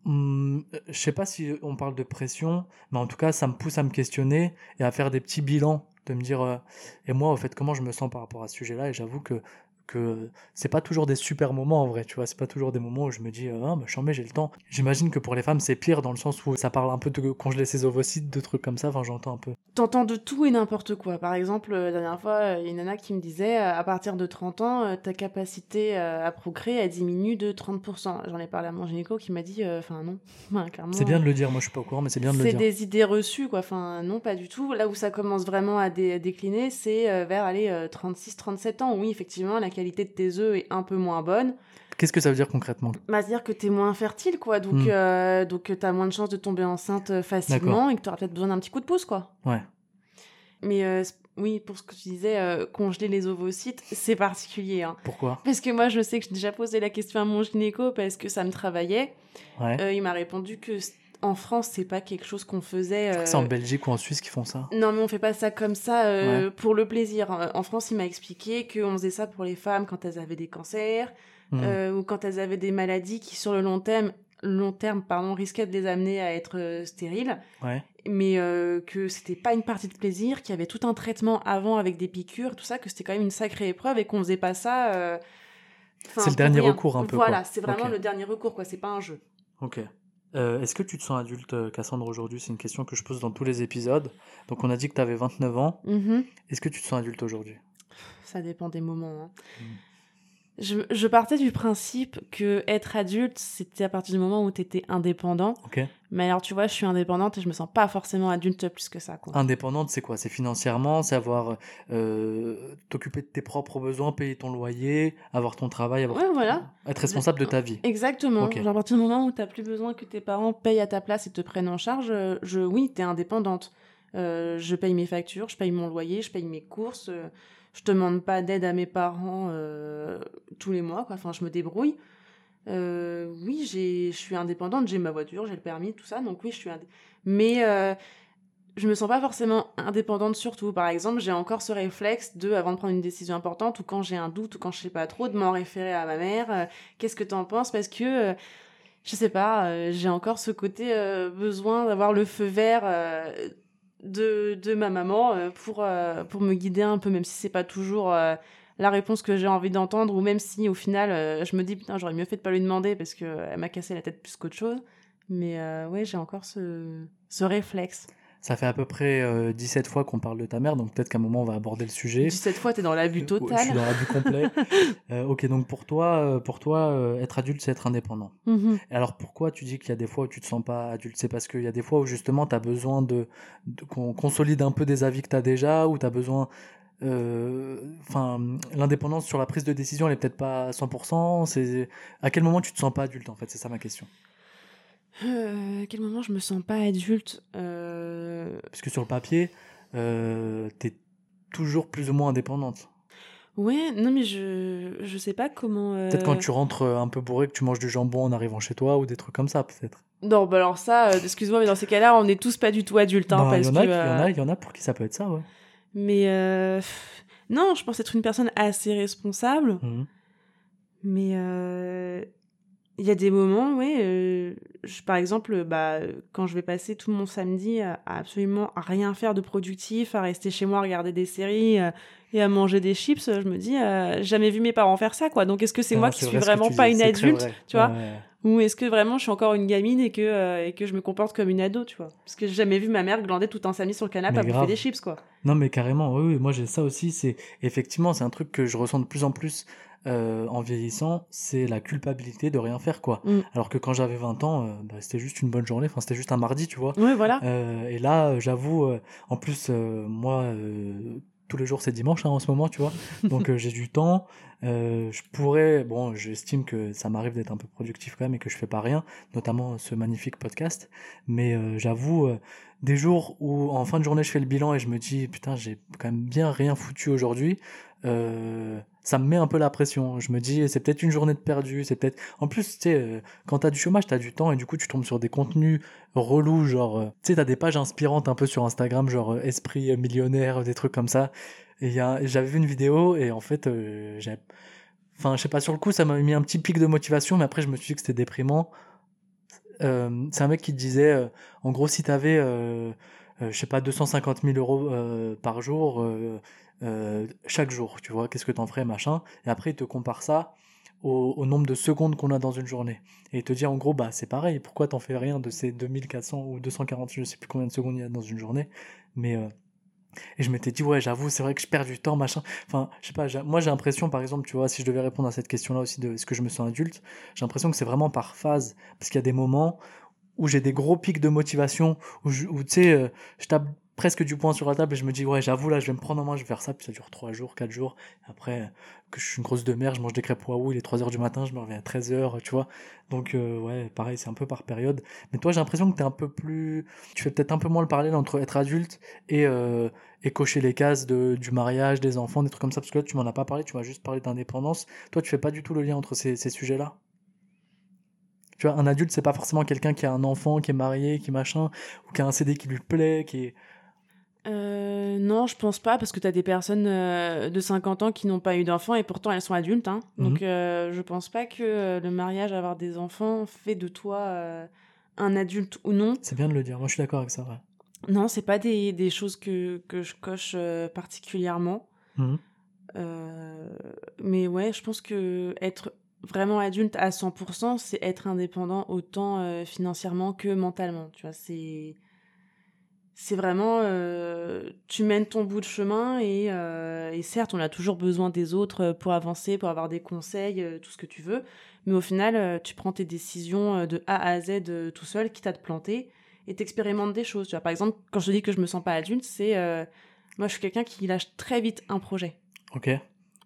Hum, je sais pas si on parle de pression, mais en tout cas, ça me pousse à me questionner et à faire des petits bilans, de me dire, et moi, au fait, comment je me sens par rapport à ce sujet-là. Et j'avoue que que c'est pas toujours des super moments en vrai, tu vois, c'est pas toujours des moments où je me dis, ah, bah, chambé, j'ai le temps. J'imagine que pour les femmes, c'est pire dans le sens où ça parle un peu de congeler ses ovocytes, de trucs comme ça, enfin, j'entends un peu. T'entends de tout et n'importe quoi. Par exemple, euh, la dernière fois, euh, il y a une nana qui me disait, euh, à partir de 30 ans, euh, ta capacité euh, à procréer, elle diminue de 30%. J'en ai parlé à mon gynéco qui m'a dit, euh, enfin non, Enfin, clairement. C'est bien de le dire, moi je suis pas au courant, mais c'est bien de le C'est dire. des idées reçues, quoi. Enfin, non, pas du tout. Là où ça commence vraiment à, dé- à décliner, c'est euh, vers aller 36-37 ans. Oui, effectivement, la qualité de tes œufs est un peu moins bonne. Qu'est-ce que ça veut dire concrètement? Bah, c'est-à-dire que t'es moins fertile, quoi. Donc, Hmm. euh, donc t'as moins de chances de tomber enceinte euh, facilement et que t'auras peut-être besoin d'un petit coup de pouce, quoi. Ouais. Mais euh, oui, pour ce que tu disais, euh, congeler les ovocytes, c'est particulier. Hein. Pourquoi? Parce que moi, je sais que j'ai déjà posé la question à mon gynéco parce que ça me travaillait. Ouais. Il m'a répondu que en France, c'est pas quelque chose qu'on faisait. C'est euh, en Belgique ou en Suisse qui font ça. Non, mais on fait pas ça comme ça euh, pour le plaisir. Euh, En France, il m'a expliqué qu'on faisait ça pour les femmes quand elles avaient des cancers Hmm. euh, ou quand elles avaient des maladies qui, sur le long terme, long terme pardon, risquaient de les amener à être euh, stériles. Ouais. Mais euh, que c'était pas une partie de plaisir, qu'il y avait tout un traitement avant avec des piqûres, tout ça, que c'était quand même une sacrée épreuve et qu'on faisait pas ça. euh, enfin, C'est le dernier rien. recours, un peu, Voilà, c'est vraiment le dernier recours, quoi. C'est pas un jeu. Ok. Euh, Est-ce que tu te sens adulte, euh, Cassandre, aujourd'hui? C'est une question que je pose dans tous les épisodes. Donc, on a dit que tu avais 29 ans. Mhm. Est-ce que tu te sens adulte aujourd'hui? Ça dépend des moments. hein. Mm. Je, je partais du principe que être adulte, c'était à partir du moment où tu étais indépendant. Mais alors, tu vois, je suis indépendante et je me sens pas forcément adulte plus que ça. Quoi. Indépendante, c'est quoi? C'est financièrement, c'est avoir euh, t'occuper de tes propres besoins, payer ton loyer, avoir ton travail, avoir Ouais, voilà. être responsable de ta vie. Exactement. Genre, à partir du moment où tu plus besoin que tes parents payent à ta place et te prennent en charge, euh, je, oui, tu es indépendante. Euh, je paye mes factures, je paye mon loyer, je paye mes courses. euh, je demande pas d'aide à mes parents euh, tous les mois. Quoi. Enfin, je me débrouille. Euh, oui, j'ai- je suis indépendante, j'ai ma voiture, j'ai le permis, tout ça. Donc oui, je suis indé- Mais euh, je me sens pas forcément indépendante surtout. Par exemple, j'ai encore ce réflexe de, avant de prendre une décision importante, ou quand j'ai un doute, ou quand je sais pas trop, de m'en référer à ma mère. euh, Qu'est-ce que t'en penses? Parce que, je sais pas, j'ai encore ce côté besoin d'avoir le feu vert de, de ma maman euh, pour, euh, pour me guider un peu, même si c'est pas toujours euh, la réponse que j'ai envie d'entendre, ou même si au final, je me dis, putain, j'aurais mieux fait de pas lui demander parce qu'elle m'a cassé la tête plus qu'autre chose. Mais ouais, j'ai encore ce, ce réflexe. Ça fait à peu près euh, 17 fois qu'on parle de ta mère, donc peut-être qu'à un moment on va aborder le sujet. 17 fois, t'es dans l'abus Euh, Je suis total. dans l'abus complet. Euh, ok, donc pour toi, euh, pour toi, euh, être adulte, c'est être indépendant. Mhm. Et alors pourquoi tu dis qu'il y a des fois où tu te sens pas adulte? C'est parce qu'il y a des fois où justement tu as besoin de, de- qu'on consolide un peu des avis que tu as déjà, ou tu as besoin. euh, Enfin, l'indépendance sur la prise de décision, elle est peut-être pas à 100%. C'est à quel moment tu te sens pas adulte en fait? C'est ça ma question. Euh, à quel moment je me sens pas adulte Euh, Parce que sur le papier, euh, tu es toujours plus ou moins indépendante. Ouais, non mais je je sais pas comment. euh, Peut-être quand tu rentres euh, un peu bourré, que tu manges du jambon en arrivant chez toi, ou des trucs comme ça, peut-être. Non, bah alors ça, excuse-moi, mais dans ces cas-là, on est tous pas du tout adultes, hein, Bah, Il parce y, en a que. y en a, il y en a pour qui ça peut être ça, ouais. Mais non, je pense être une personne assez responsable, Mhm. mais il y a des moments, ouais. euh, par exemple, bah, quand je vais passer tout mon samedi à, à absolument rien faire de productif, à rester chez moi, à regarder des séries euh, et à manger des chips, je me dis, euh, jamais vu mes parents faire ça, quoi. Donc est-ce que c'est Ah, moi qui suis vrai vraiment pas une adulte, vrai. tu vois Ouais. Ou est-ce que vraiment je suis encore une gamine et que, euh, et que je me comporte comme une ado, tu vois Parce que j'ai jamais vu ma mère glander tout un samedi sur le canapé à bouffer des chips, quoi. Non, mais carrément, oui, oui, moi j'ai ça aussi. C'est effectivement, c'est un truc que je ressens de plus en plus euh, en vieillissant, c'est la culpabilité de rien faire, quoi. Mm. Alors que quand j'avais 20 ans, euh, bah, c'était juste une bonne journée, enfin c'était juste un mardi, tu vois. Oui, voilà. Euh, et là, j'avoue, en plus, moi, tous les jours c'est dimanche hein, en ce moment, tu vois. Donc j'ai du temps. Je pourrais, bon, j'estime que ça m'arrive d'être un peu productif quand même et que je fais pas rien, notamment ce magnifique podcast. Mais j'avoue, des jours où en fin de journée je fais le bilan et je me dis putain, j'ai quand même bien rien foutu aujourd'hui. Euh, ça me met un peu la pression. Je me dis, c'est peut-être une journée de perdu, c'est peut-être. En plus, tu sais, euh, quand t'as du chômage, t'as du temps et du coup, tu tombes sur des contenus relous, genre, euh, tu sais, t'as des pages inspirantes un peu sur Instagram, genre esprit millionnaire, des trucs comme ça. Et j'avais vu une vidéo et en fait, euh, j'ai. Enfin, je sais pas, sur le coup, ça m'a mis un petit pic de motivation, mais après, je me suis dit que c'était déprimant. C'est un mec qui disait, en gros, si t'avais, euh, je sais pas, 250 000 euros par jour, euh, chaque jour, tu vois, qu'est-ce que t'en ferais, machin. Et après, il te compare ça au, nombre de secondes qu'on a dans une journée. Et il te dit, en gros, bah, c'est pareil, pourquoi t'en fais rien de ces 2400 ou 240, je sais plus combien de secondes il y a dans une journée. Mais, euh, et je m'étais dit, ouais, j'avoue, c'est vrai que je perds du temps, machin. Enfin, je sais pas, moi j'ai l'impression, par exemple, tu vois, si je devais répondre à cette question-là aussi de est-ce que je me sens adulte, j'ai l'impression que c'est vraiment par phase. Parce qu'il y a des moments où j'ai des gros pics de motivation, où, tu sais, euh, je tape presque du point sur la table et je me dis ouais j'avoue là je vais me prendre en main je vais faire ça puis ça dure 3 jours 4 jours. Après que je suis une grosse de mer je mange des crêpes Wahoo il est 3 heures du matin je me reviens à 13 heures tu vois. Donc euh, ouais pareil c'est un peu par période. Mais toi j'ai l'impression que t'es un peu plus tu fais peut-être un peu moins le parallèle entre être adulte et euh, et cocher les cases de, du mariage des enfants des trucs comme ça parce que là tu m'en as pas parlé tu m'as juste parlé d'indépendance. Toi tu fais pas du tout le lien entre ces, ces sujets là tu vois, un adulte, c'est pas forcément quelqu'un qui a un enfant, qui est marié, qui machin, ou qui a un CD qui lui plaît, qui est, Euh, non, je pense pas, parce que tu as des personnes euh, de 50 ans qui n'ont pas eu d'enfants et pourtant elles sont adultes. Hein. Donc Mhm. euh, je pense pas que le mariage, avoir des enfants, fait de toi un adulte ou non. c'est bien de le dire. Moi, je suis d'accord avec ça, ouais. Non, c'est pas des, des choses que, que je coche particulièrement. Mhm. Mais ouais, je pense que être vraiment adulte à 100%, c'est être indépendant autant financièrement que mentalement. Tu vois, c'est c'est vraiment euh, tu mènes ton bout de chemin et, euh, et certes on a toujours besoin des autres euh, pour avancer pour avoir des conseils tout ce que tu veux. Mais au final tu prends tes décisions de A à Z tout seul quitte à te planter et t'expérimentes des choses. Tu vois par exemple quand je te dis que je me sens pas adulte c'est moi je suis quelqu'un qui lâche très vite un projet. Ok.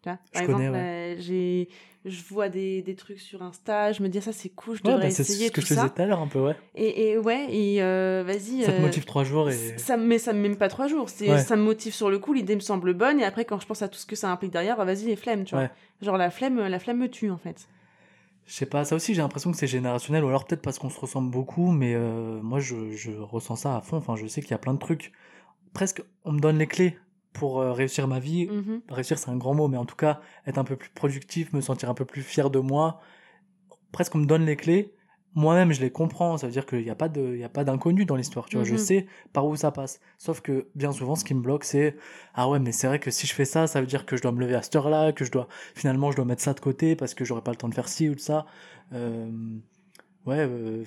Par Je exemple euh, j'ai je vois des, des trucs sur Insta je me dis ça c'est cool je Ouais, devrais bah, c'est essayer ce que tout je disais tout à l'heure, un peu, ouais. et, et ouais et euh, vas-y Ça te euh, motive trois jours et. ça, mais ça me même pas trois jours. C'est, Ouais. Ça me motive sur le coup, l'idée me semble bonne, et après, quand je pense à tout ce que ça implique derrière, bah, vas-y, les flemmes, tu vois. Genre, la flemme, la flemme me tue, en fait. Je sais pas, ça aussi, j'ai l'impression que c'est générationnel, ou alors peut-être parce qu'on se ressemble beaucoup, mais euh, moi, je, je ressens ça à fond. Enfin, je sais qu'il y a plein de trucs. Presque, on me donne les clés pour euh, réussir ma vie. Mhm. Réussir, c'est un grand mot, mais en tout cas, être un peu plus productif, me sentir un peu plus fier de moi. Presque, on me donne les clés. Moi-même, je les comprends. Ça veut dire qu'il n'y a pas de, il y a pas d'inconnu dans l'histoire. Tu vois, je Mhm. sais par où ça passe. Sauf que bien souvent, ce qui me bloque, c'est ah ouais, mais c'est vrai que si je fais ça, ça veut dire que je dois me lever à cette heure-là, que je dois finalement, je dois mettre ça de côté parce que j'aurai pas le temps de faire ci ou de ça. Euh, ouais. euh,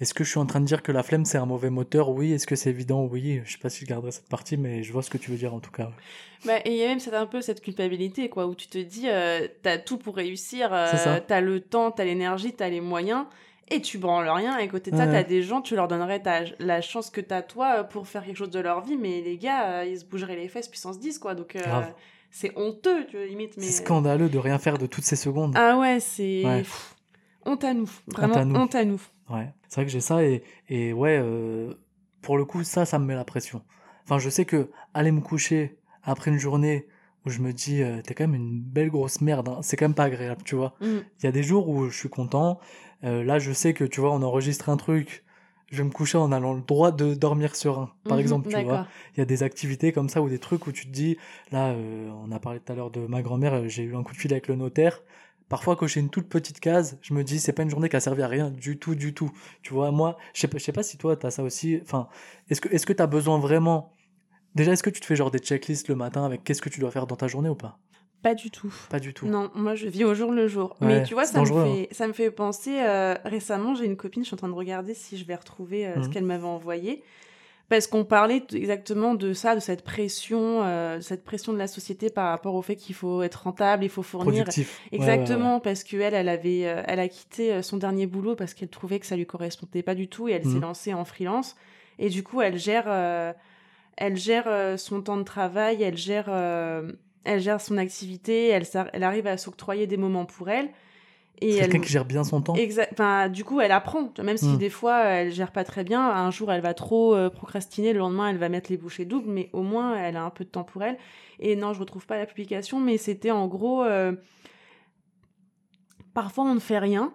Est-ce que je suis en train de dire que la flemme c'est un mauvais moteur? Oui. Est-ce que c'est évident? Oui. Je sais pas si je garderai cette partie, mais je vois ce que tu veux dire en tout cas. Bah, et il y a même un peu cette culpabilité, quoi, où tu te dis, euh, t'as tout pour réussir, euh, t'as le temps, t'as l'énergie, t'as les moyens, et tu branles rien. Et côté de ça, Ouais. t'as des gens, tu leur donnerais ta, la chance que t'as toi pour faire quelque chose de leur vie, mais les gars, euh, ils se bougeraient les fesses puissance 10, quoi. Donc, c'est honteux, tu vois, limite. Mais... C'est scandaleux de rien faire de toutes ces secondes. Ah ouais, c'est. Ouais. Honte à nous. Vraiment, à nous. honte à nous. Ouais, c'est vrai que j'ai ça et, et ouais, euh, pour le coup, ça, ça me met la pression. Enfin, je sais que aller me coucher après une journée où je me dis, euh, t'es quand même une belle grosse merde, hein, c'est quand même pas agréable, tu vois. Mm. Il y a des jours où je suis content. Euh, là, je sais que, tu vois, on enregistre un truc. Je vais me coucher en allant le droit de dormir serein, par Mhm, exemple, tu vois. Il y a des activités comme ça ou des trucs où tu te dis, là, on a parlé tout à l'heure de ma grand-mère, j'ai eu un coup de fil avec le notaire. Parfois, cocher une toute petite case, je me dis, c'est pas une journée qui a servi à rien du tout, du tout. Tu vois, moi, je sais pas, je sais pas si toi, t'as ça aussi. Enfin, est-ce que, est-ce que t'as besoin vraiment. Déjà, est-ce que tu te fais genre des checklists le matin avec qu'est-ce que tu dois faire dans ta journée ou pas? Pas du tout. Pas du tout. Non, moi je vis au jour le jour. Ouais, Mais tu vois, ça me, hein. fait, ça me fait penser. euh, récemment, j'ai une copine, je suis en train de regarder si je vais retrouver euh, ce Mhm. qu'elle m'avait envoyé. Parce qu'on parlait exactement de ça, de cette pression, euh, de cette pression de la société par rapport au fait qu'il faut être rentable, il faut fournir. Productif. Exactement, ouais, ouais. parce qu'elle, elle avait, euh, elle a quitté euh, son dernier boulot parce qu'elle trouvait que ça lui correspondait pas du tout et elle s'est Mhm. lancée en freelance. Et du coup, elle gère, euh, elle gère son temps de travail, elle gère, elle gère son activité, elle arrive à s'octroyer des moments pour elle. Et quelqu'un qui gère bien son temps. Enfin, du coup, elle apprend. Même si Mm. des fois, elle gère pas très bien. Un jour, elle va trop euh, procrastiner. Le lendemain, elle va mettre les bouchées doubles. Mais au moins, elle a un peu de temps pour elle. Et non, je retrouve pas la publication. Mais c'était en gros... euh, Parfois, on ne fait rien.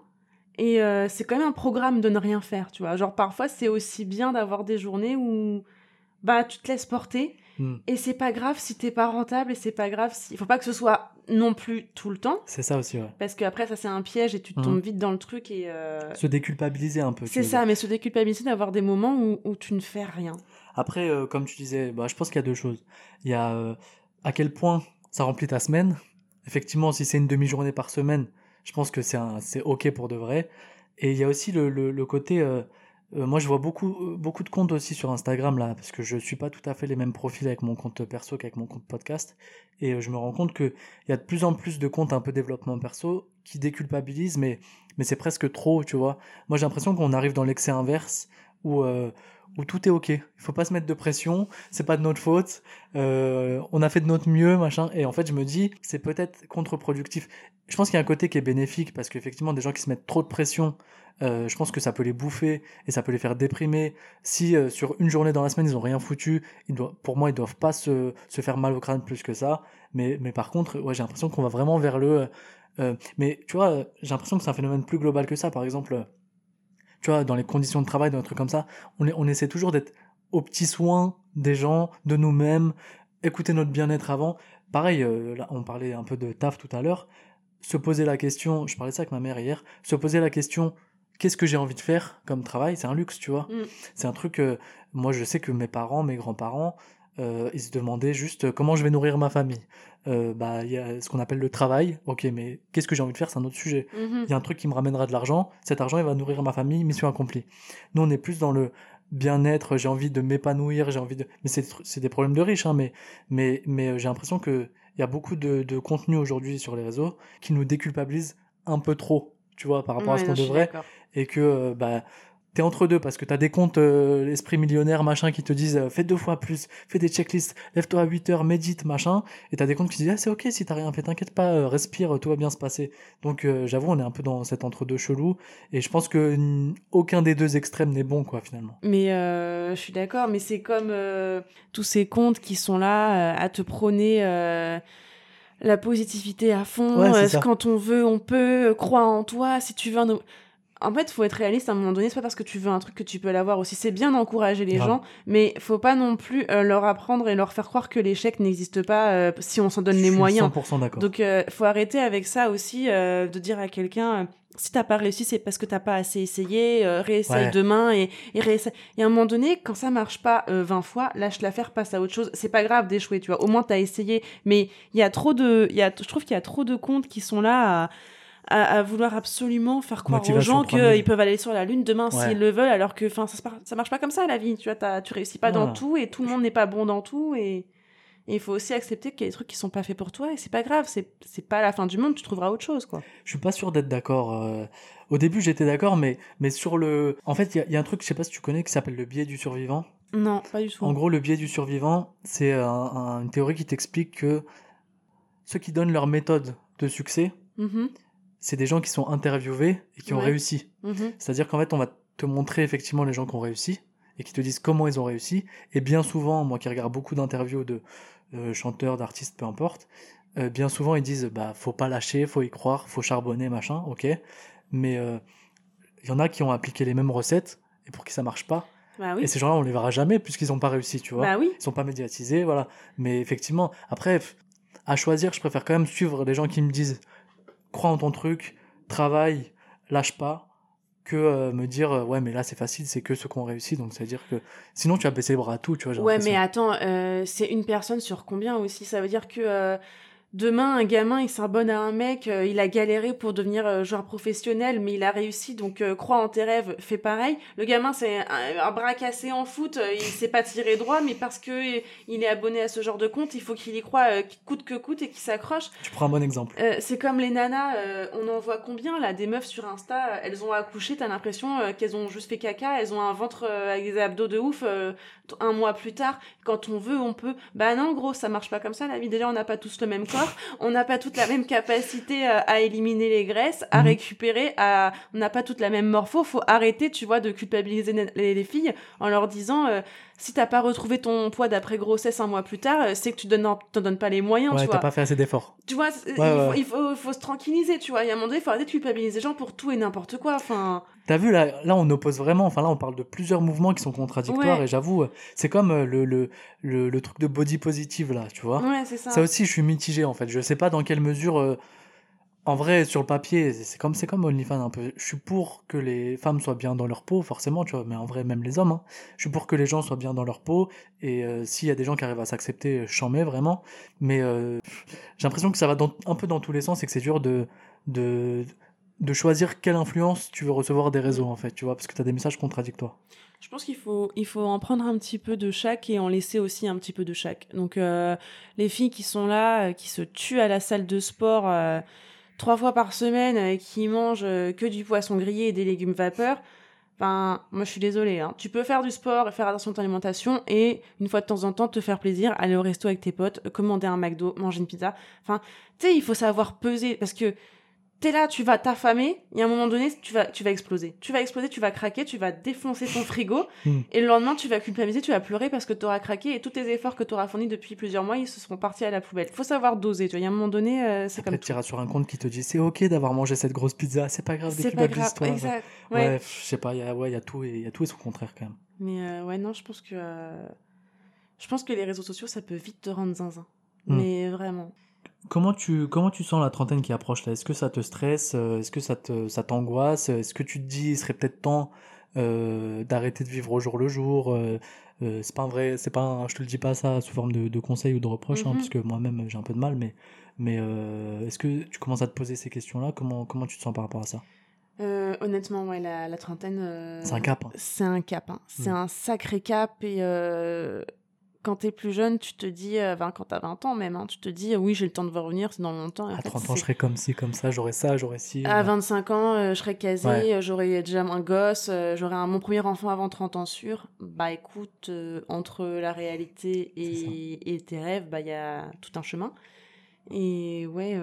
Et euh, c'est quand même un programme de ne rien faire, tu vois. Genre, parfois, c'est aussi bien d'avoir des journées où bah, tu te laisses porter. Hmm. Et c'est pas grave si t'es pas rentable. Et c'est pas grave si... Il faut pas que ce soit non plus tout le temps. C'est ça aussi, ouais. Parce qu'après, ça, c'est un piège et tu Mhm. tombes vite dans le truc. Et euh, Se déculpabiliser un peu. c'est ça, mais se déculpabiliser d'avoir des moments où, où tu ne fais rien. Après, euh, comme tu disais, bah, je pense qu'il y a deux choses. Il y a euh, à quel point ça remplit ta semaine. Effectivement, si c'est une demi-journée par semaine, je pense que c'est OK pour de vrai. Et il y a aussi le, le, le côté... euh, moi, je vois beaucoup, euh, beaucoup de comptes aussi sur Instagram, là, parce que je suis pas tout à fait les mêmes profils avec mon compte perso qu'avec mon compte podcast. Et euh, je me rends compte qu'il y a de plus en plus de comptes un peu développement perso qui déculpabilisent, mais, c'est presque trop, tu vois. Moi, j'ai l'impression qu'on arrive dans l'excès inverse, où, où tout est ok. Il faut pas se mettre de pression, c'est pas de notre faute. Euh, on a fait de notre mieux, machin. Et en fait, je me dis, c'est peut-être contre-productif. Je pense qu'il y a un côté qui est bénéfique parce qu'effectivement, des gens qui se mettent trop de pression, euh, je pense que ça peut les bouffer et ça peut les faire déprimer. Si euh, sur une journée dans la semaine ils ont rien foutu, ils doivent, pour moi ils doivent pas se, se faire mal au crâne plus que ça. Mais, mais par contre, ouais, j'ai l'impression qu'on va vraiment vers le. euh, mais tu vois, j'ai l'impression que c'est un phénomène plus global que ça. Par exemple, tu vois, dans les conditions de travail, dans un truc comme ça, on, on essaie toujours d'être aux petits soins des gens, de nous-mêmes, écouter notre bien-être avant. Pareil, euh, là, on parlait un peu de taf tout à l'heure. Se poser la question, je parlais de ça avec ma mère hier, se poser la question, qu'est-ce que j'ai envie de faire comme travail? C'est un luxe, tu vois. Mm. C'est un truc, euh, moi je sais que mes parents, mes grands-parents, euh, ils se demandaient juste euh, comment je vais nourrir ma famille. Euh, bah, il y a ce qu'on appelle le travail. Ok, mais qu'est-ce que j'ai envie de faire? C'est un autre sujet. Mhm. Il y a un truc qui me ramènera de l'argent. Cet argent, il va nourrir ma famille. Mission accomplie. Nous, on est plus dans le bien-être. J'ai envie de m'épanouir. J'ai envie de. Mais c'est des problèmes de riches, hein. Mais mais mais euh, j'ai l'impression que il y a beaucoup de, de contenu aujourd'hui sur les réseaux qui nous déculpabilise un peu trop. Tu vois, par rapport à ce qu'on devrait et que bah t'es entre deux parce que t'as des comptes euh, l'esprit millionnaire machin qui te disent euh, fais deux fois plus fais des checklists lève-toi à 8 heures médite machin et t'as des comptes qui te disent ah, c'est ok si t'as rien fait t'inquiète pas euh, respire tout va bien se passer donc euh, j'avoue on est un peu dans cet entre deux chelou et je pense que mm, aucun des deux extrêmes n'est bon quoi finalement Mais euh, je suis d'accord, mais c'est comme euh, tous ces comptes qui sont là euh, à te prôner euh, la positivité à fond. Ouais, euh, quand on veut, on peut. euh, Crois en toi. Si tu veux un. En fait, faut être réaliste à un moment donné. C'est pas parce que tu veux un truc que tu peux l'avoir aussi. C'est bien d'encourager les gens, mais faut pas non plus euh, leur apprendre et leur faire croire que l'échec n'existe pas euh, si on s'en donne je les suis moyens. 100% d'accord Donc, euh, faut arrêter avec ça aussi, de dire à quelqu'un, si t'as pas réussi, c'est parce que t'as pas assez essayé, réessaye Ouais. demain et, et réessaye. Et à un moment donné, quand ça marche pas euh, 20 fois, lâche l'affaire, passe à autre chose. C'est pas grave d'échouer, tu vois. Au moins, t'as essayé. Mais il y a trop de, il y a, je trouve qu'il y a trop de comptes qui sont là à, à, à vouloir absolument faire croire aux gens 3000. qu'ils peuvent aller sur la lune demain Ouais. s'ils le veulent, alors que, enfin, ça, ça marche pas comme ça, la vie. Tu vois, tu réussis pas dans tout et tout le monde n'est pas bon dans tout et, il faut aussi accepter qu'il y a des trucs qui sont pas faits pour toi et c'est pas grave, c'est c'est pas la fin du monde, tu trouveras autre chose quoi. je suis pas sûr d'être d'accord euh, au début j'étais d'accord mais mais sur le en fait il y a, il y a un truc je sais pas si tu connais qui s'appelle le biais du survivant Non, pas du tout. En gros, le biais du survivant, c'est un- un- une théorie qui t'explique que ceux qui donnent leur méthode de succès, Mhm, c'est des gens qui sont interviewés et qui ont réussi. mhm. C'est-à-dire qu'en fait, on va te montrer effectivement les gens qui ont réussi et qui te disent comment ils ont réussi. Et bien souvent, moi qui regarde beaucoup d'interviews de euh, chanteurs, d'artistes, peu importe, euh, bien souvent ils disent bah faut pas lâcher, faut y croire, faut charbonner, machin, ok. Mais euh, il y en a qui ont appliqué les mêmes recettes et pour qui ça marche pas. Bah oui. Et ces gens-là, on les verra jamais puisqu'ils n'ont pas réussi, tu vois. Bah oui. Ils sont pas médiatisés, voilà. Mais effectivement, après, à choisir, je préfère quand même suivre des gens qui me disent crois en ton truc, travaille, lâche pas, que euh, me dire euh, ouais, mais là c'est facile, c'est que ceux qui ont réussi, donc ça veut dire que sinon tu vas baisser les bras à tout, tu vois. Ouais, mais attends, euh, c'est une personne sur combien aussi? Ça veut dire que demain, un gamin, il s'abonne à un mec, euh, il a galéré pour devenir euh, joueur professionnel, mais il a réussi, donc euh, crois en tes rêves, fais pareil. Le gamin, c'est un, un bras cassé en foot, il sait pas tirer droit, mais parce que il est abonné à ce genre de compte, il faut qu'il y croit coûte que coûte et qu'il s'accroche. Tu prends un bon exemple. C'est comme les nanas, on en voit combien là, des meufs sur Insta, elles ont accouché, t'as l'impression qu'elles ont juste fait caca, elles ont un ventre avec des abdos de ouf, un mois plus tard, quand on veut, on peut. Bah non, gros, ça marche pas comme ça, la vie. Déjà, on n'a pas tous le même corps, on n'a pas toute la même capacité euh, à éliminer les graisses, à Mhm. récupérer, à... on n'a pas toute la même morpho, faut arrêter, tu vois, de culpabiliser les, les- les filles en leur disant, euh, si t'as pas retrouvé ton poids d'après grossesse un mois plus tard, euh, c'est que tu donnes, t'en donnes pas les moyens, Ouais, tu vois. pas fait assez d'efforts. Tu vois, Ouais, il, ouais. Faut, il, faut, il faut se tranquilliser, tu vois. Il y a un moment donné, il faut arrêter de culpabiliser les gens pour tout et n'importe quoi. Enfin, T'as vu là, là on oppose vraiment. Enfin là on parle de plusieurs mouvements qui sont contradictoires et j'avoue euh, c'est comme le, le le le truc de body positive là, tu vois. ouais, c'est ça. Ça aussi, je suis mitigé en fait. Je sais pas dans quelle mesure. euh, en vrai, sur le papier, c'est comme c'est comme OnlyFans un peu. Je suis pour que les femmes soient bien dans leur peau, forcément, tu vois. Mais en vrai, même les hommes. hein. Je suis pour que les gens soient bien dans leur peau. Et euh, s'il y a des gens qui arrivent à s'accepter, j'en mets vraiment. Mais euh, j'ai l'impression que ça va dans- un peu dans tous les sens et que c'est dur de de de choisir quelle influence tu veux recevoir des réseaux en fait, tu vois, parce que tu as des messages contradictoires. Je pense qu'il faut, il faut en prendre un petit peu de chaque et en laisser aussi un petit peu de chaque. Donc, euh, les filles qui sont là, euh, qui se tuent à la salle de sport euh, trois fois par semaine, qui mangent que du poisson grillé et des légumes vapeur, Enfin, moi je suis désolée. Hein. Tu peux faire du sport faire attention à ton alimentation et une fois de temps en temps te faire plaisir, aller au resto avec tes potes, commander un McDo, manger une pizza. Enfin, tu sais, il faut savoir peser parce que t'es là, tu vas t'affamer, et à un moment donné, tu vas, tu vas exploser. Tu vas exploser, tu vas craquer, tu vas défoncer ton frigo, Hmm. et le lendemain, tu vas culpabiliser, tu vas pleurer parce que t'auras craqué, et tous tes efforts que t'auras fournis depuis plusieurs mois, ils se seront partis à la poubelle. Faut savoir doser, tu vois. Il y a un moment donné, euh, c'est comme tu iras sur un compte qui te dit c'est ok d'avoir mangé cette grosse pizza, c'est pas grave, déculpabilise-toi. exact. Ouais, Ouais. je sais pas, il y a, ouais, y a tout et il y a tout et son contraire quand même. Mais euh, ouais, non, je pense que. euh, Je pense que les réseaux sociaux, ça peut vite te rendre zinzin. Hmm. Mais vraiment. Comment tu, comment tu sens la trentaine qui approche là? Est-ce que ça te stresse? Euh, Est-ce que ça te, ça t'angoisse? Est-ce que tu te dis il serait peut-être temps euh, d'arrêter de vivre au jour le jour? Euh, euh, C'est pas un vrai, c'est pas, un- je te le dis pas ça sous forme de, de conseil ou de reproche, hein, Mhm. parce que moi-même j'ai un peu de mal, mais, mais est-ce que tu commences à te poser ces questions-là? Comment, comment tu te sens par rapport à ça? Euh, honnêtement, ouais, la, la trentaine. euh, C'est un cap. hein. C'est un cap. hein. C'est Mm. un sacré cap. Et euh, quand t'es plus jeune, tu te dis. euh, quand t'as 20 ans même, hein, tu te dis, oui, j'ai le temps de voir revenir, c'est dans longtemps. À fait, 30 ans, je serais comme ci, comme ça, j'aurais ça, j'aurais ci. À euh, 25 ans, euh, je serais casée, Ouais. euh, j'aurais déjà un gosse, euh, j'aurais mon premier enfant avant 30 ans sûr. Bah écoute, euh, entre la réalité et, et tes rêves, bah il y a tout un chemin. Et ouais,